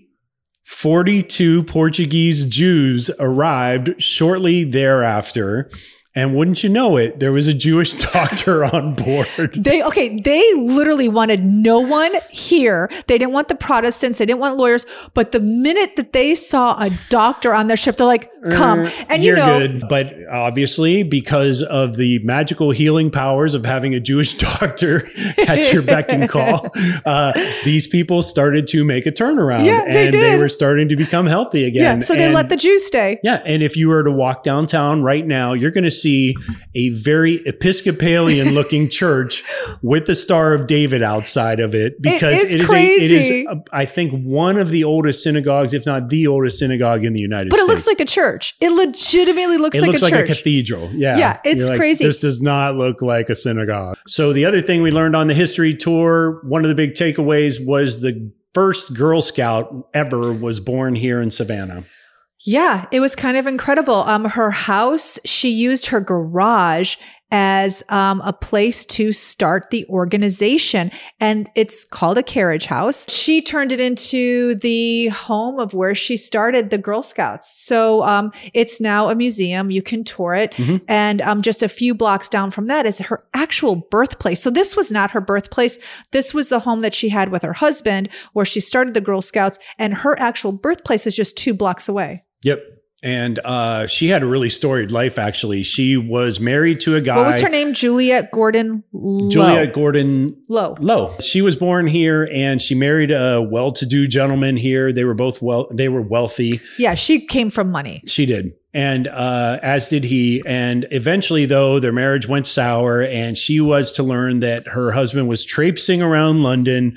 42 Portuguese Jews arrived shortly thereafter. And wouldn't you know it, there was a Jewish [laughs] doctor on board. [laughs] They okay, they literally wanted no one here. They didn't want the Protestants, they didn't want lawyers, but the minute that they saw a doctor on their ship, they're like, "Come." And you You're know, good. But obviously, because of the magical healing powers of having a Jewish [laughs] doctor at your beck and call, uh, these people started to make a turnaround Yeah, they and they did. were starting to become healthy again. yeah, so they And- let the Jews stay. yeah, and if you were to walk downtown right now, you're going to see a very Episcopalian looking [laughs] church with the Star of David outside of it because is it is crazy. a, it is a, I think one of the oldest synagogues, if not the oldest synagogue in the United But States. But it looks like a church. It legitimately looks like a church. it like looks a like church. a cathedral. Yeah. Yeah, it's like, crazy. This does not look like a synagogue. So the other thing we learned on the history tour, one of the big takeaways was the first Girl Scout ever was born here in Savannah. Yeah, it was kind of incredible. Um, her house, she used her garage as um, a place to start the organization, and it's called a carriage house. She turned it into the home of where she started the Girl Scouts. So um, it's now a museum. You can tour it, Mhm. and um, just a few blocks down from that is her actual birthplace. So this was not her birthplace. This was the home that she had with her husband, where she started the Girl Scouts, and her actual birthplace is just two blocks away. Yep. And uh, she had a really storied life, actually. She was married to a guy. What was her name? Juliette Gordon Low. Juliette Gordon Low. Low. She was born here and she married a well-to-do gentleman here. They were both well they were wealthy. Yeah, she came from money. She did. And uh, as did he. And eventually, though, their marriage went sour, and she was to learn that her husband was traipsing around London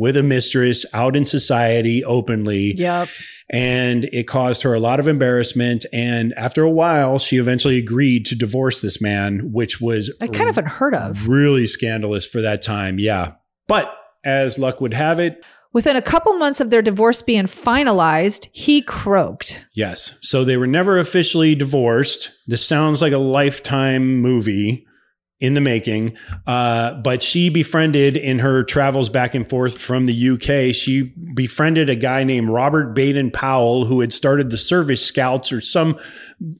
with a mistress out in society openly. Yep. And it caused her a lot of embarrassment. And after a while, she eventually agreed to divorce this man, which was I kind of unheard of. really scandalous for that time. Yeah. But as luck would have it, Within a couple months of their divorce being finalized, he croaked. yes. So they were never officially divorced. This sounds like a lifetime movie in the making. Uh, but she befriended in her travels back and forth from the UK, she befriended a guy named Robert Baden Powell who had started the Service Scouts or some,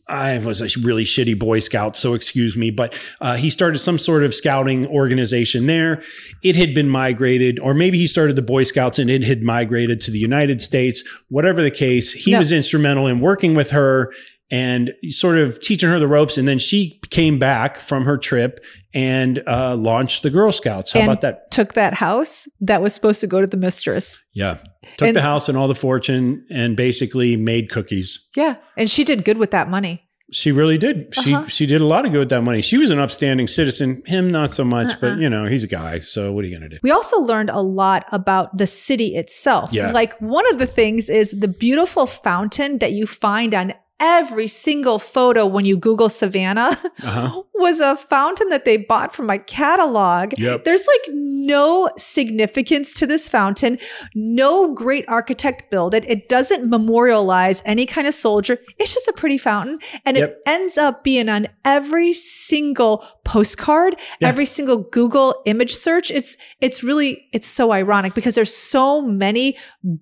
I was a really shitty Boy Scout, so excuse me, but uh, he started some sort of scouting organization there. It had been migrated, or maybe he started the Boy Scouts and it had migrated to the United States. Whatever the case, he No. was instrumental in working with her and sort of teaching her the ropes. And then she came back from her trip and uh, launched the Girl Scouts. How And about that? Took that house that was supposed to go to the mistress. Yeah. Took And- the house and all the fortune and basically made cookies. Yeah. And she did good with that money. She really did. She Uh-huh. she did a lot of good with that money. She was an upstanding citizen. Him not so much, Uh-uh. but you know he's a guy. So what are you gonna do? We also learned a lot about the city itself. Yeah. Like one of the things is the beautiful fountain that you find on every single photo when you Google Savannah Uh-huh. [laughs] was a fountain that they bought from my catalog. Yep. There's like no significance to this fountain. No great architect built it. It doesn't memorialize any kind of soldier. It's just a pretty fountain. And Yep. it ends up being on every single postcard, Yeah. every single Google image search. It's it's really it's so ironic because there's so many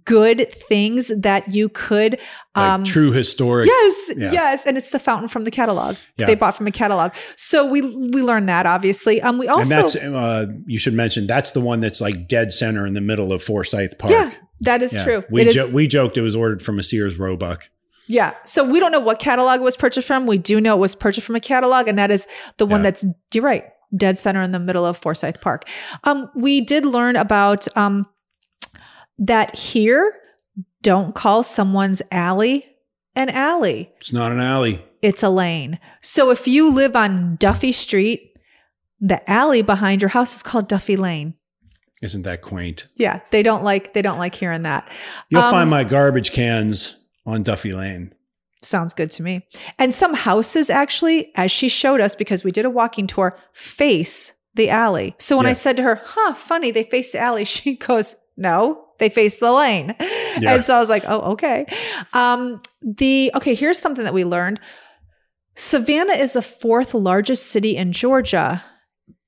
good things that you could Like um true historic. Yes, Yeah. yes, and it's the fountain from the catalog. Yeah. They bought from a catalog. So we we learned that obviously. Um we And also that's uh, you should mention that's the one that's like dead center in the middle of Forsyth Park. Yeah, that is Yeah. true. We It is- jo- we joked it was ordered from a Sears Roebuck. yeah. So we don't know what catalog it was purchased from. We do know it was purchased from a catalog, and that is the one Yeah. that's you're right, dead center in the middle of Forsyth Park. Um, we did learn about um that here, don't call someone's alley an alley. It's not an alley. It's a lane. So if you live on Duffy Street, the alley behind your house is called Duffy Lane. Isn't that quaint? Yeah, they don't like they don't like hearing that. You'll Um, find my garbage cans on Duffy Lane. Sounds good to me. And some houses actually, as she showed us, because we did a walking tour, face the alley. So when I said to her, huh, funny, they face the alley, [laughs] she goes, no, they face the lane. Yeah. And so I was like, oh, okay. Um, the okay, here's something that we learned. Savannah is the fourth largest city in Georgia,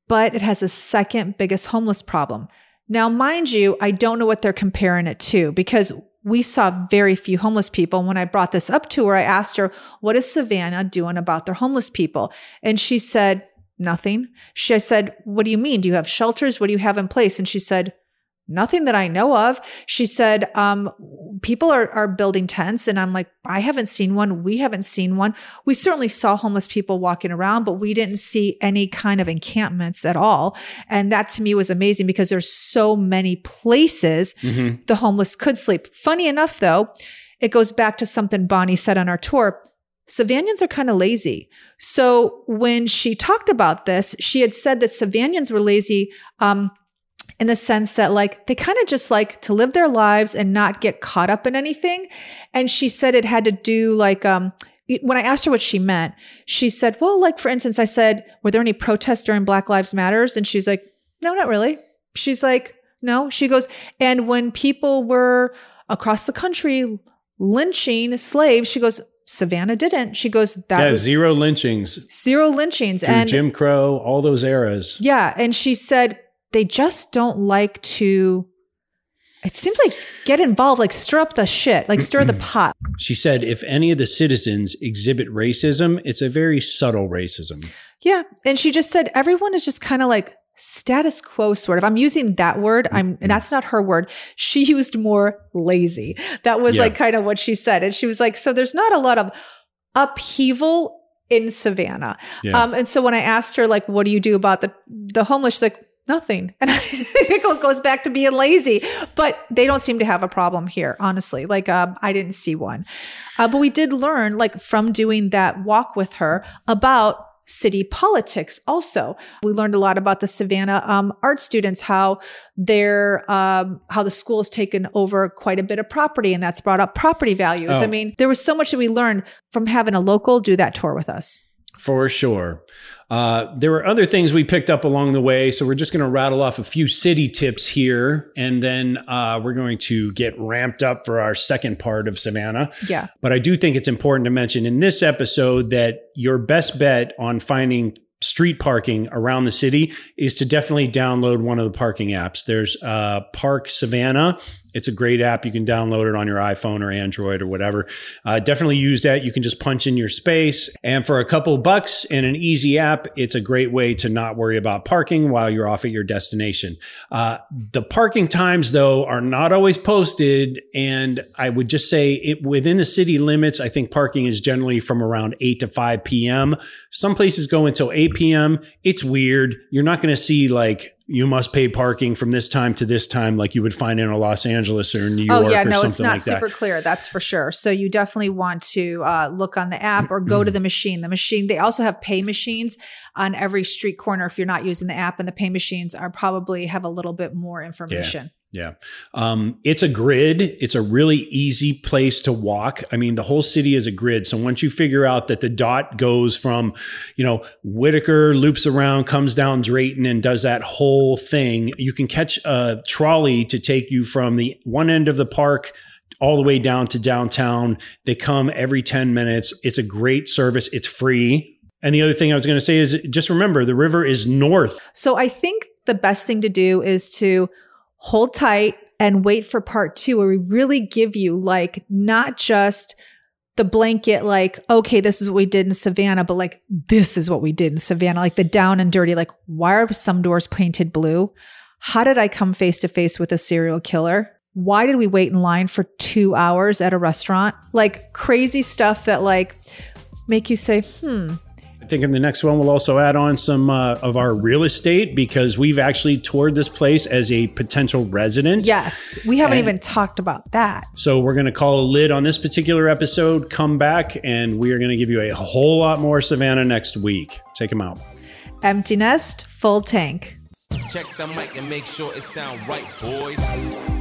but it has the second biggest homeless problem. Now, mind you, I don't know what they're comparing it to because we saw very few homeless people. When I brought this up to her, I asked her, What is Savannah doing about their homeless people? And she said, Nothing. She I said, What do you mean? Do you have shelters? What do you have in place? And she said, Nothing that I know of. She said, um, people are, are building tents. And I'm like, I haven't seen one. We haven't seen one. We certainly saw homeless people walking around, but we didn't see any kind of encampments at all. And that to me was amazing because there's so many places Mhm. the homeless could sleep. Funny enough, though, it goes back to something Bonnie said on our tour. Savannans are kind of lazy. So when she talked about this, she had said that Savannans were lazy um, in the sense that, like, they kind of just like to live their lives and not get caught up in anything. And she said it had to do like, um, when I asked her what she meant, she said, well, like, for instance, I said, were there any protests during Black Lives Matters? And she's like, no, not really. She's like, no. She goes, and when people were across the country lynching slaves, she goes, Savannah didn't. She goes, that Yeah, was zero lynchings zero lynchings. and Jim Crow, all those eras. yeah. And she said, they just don't like to, it seems like get involved, like stir up the shit, like stir the [clears throat] pot. She said, if any of the citizens exhibit racism, it's a very subtle racism. Yeah. And she just said, everyone is just kind of like status quo, sort of. I'm using that word. I'm, and that's not her word. She used more lazy. That was Yeah. like kind of what she said. And she was like, so there's not a lot of upheaval in Savannah. Yeah. Um, and so when I asked her, like, what do you do about the, the homeless? She's like, nothing. And [laughs] [laughs] it goes back to being lazy, but they don't seem to have a problem here, honestly. Like, um, I didn't see one. Uh, but we did learn, like, from doing that walk with her about city politics also we learned a lot about the savannah um, art students how their um, how the school has taken over quite a bit of property and that's brought up property values Oh. i mean there was so much that we learned from having a local do that tour with us For sure. Uh, there were other things we picked up along the way. So we're just going to rattle off a few city tips here. And then uh, we're going to get ramped up for our second part of Savannah. yeah But I do think it's important to mention in this episode that your best bet on finding street parking around the city is to definitely download one of the parking apps. There's uh, Park Savannah It's a great app. You can download it on your iPhone or Android or whatever. Uh, definitely use that. You can just punch in your space. And for a couple bucks and an easy app, it's a great way to not worry about parking while you're off at your destination. Uh, the parking times, though, are not always posted. And I would just say it within the city limits, I think parking is generally from around 8 to 5 p.m. Some places go until 8 p.m. It's weird. You're not going to see like you must pay parking from this time to this time, like you would find in a Los Angeles or New York. Oh yeah, no, it's not like super that. clear. That's for sure. So you definitely want to uh, look on the app or go to the [clears throat] machine. The machine. They also have pay machines on every street corner. If you're not using the app, and the pay machines are probably have a little bit more information. Yeah. Um, it's a grid. It's a really easy place to walk. I mean, the whole city is a grid. So once you figure out that the dot goes from, you know, Whitaker loops around, comes down Drayton and does that whole thing, you can catch a trolley to take you from the one end of the park all the way down to downtown. They come every 10 minutes. It's a great service. It's free. And the other thing I was going to say is just remember the river is north. So I think the best thing to do is to hold tight and wait for part two, where we really give you like not just the blanket, like, okay, this is what we did in Savannah, but like, this is what we did in Savannah, like the down and dirty, like, why are some doors painted blue? How did I come face to face with a serial killer? Why did we wait in line for two hours at a restaurant? Like crazy stuff that like make you say, hmm, think in the next one, we'll also add on some uh, of our real estate because we've actually toured this place as a potential resident. yes, we haven't And- even talked about that. So we're going to call a lid on this particular episode, come back, and we are going to give you a whole lot more Savannah next week. Take them out. Empty nest, full tank. Check the mic and make sure it sound right, boys.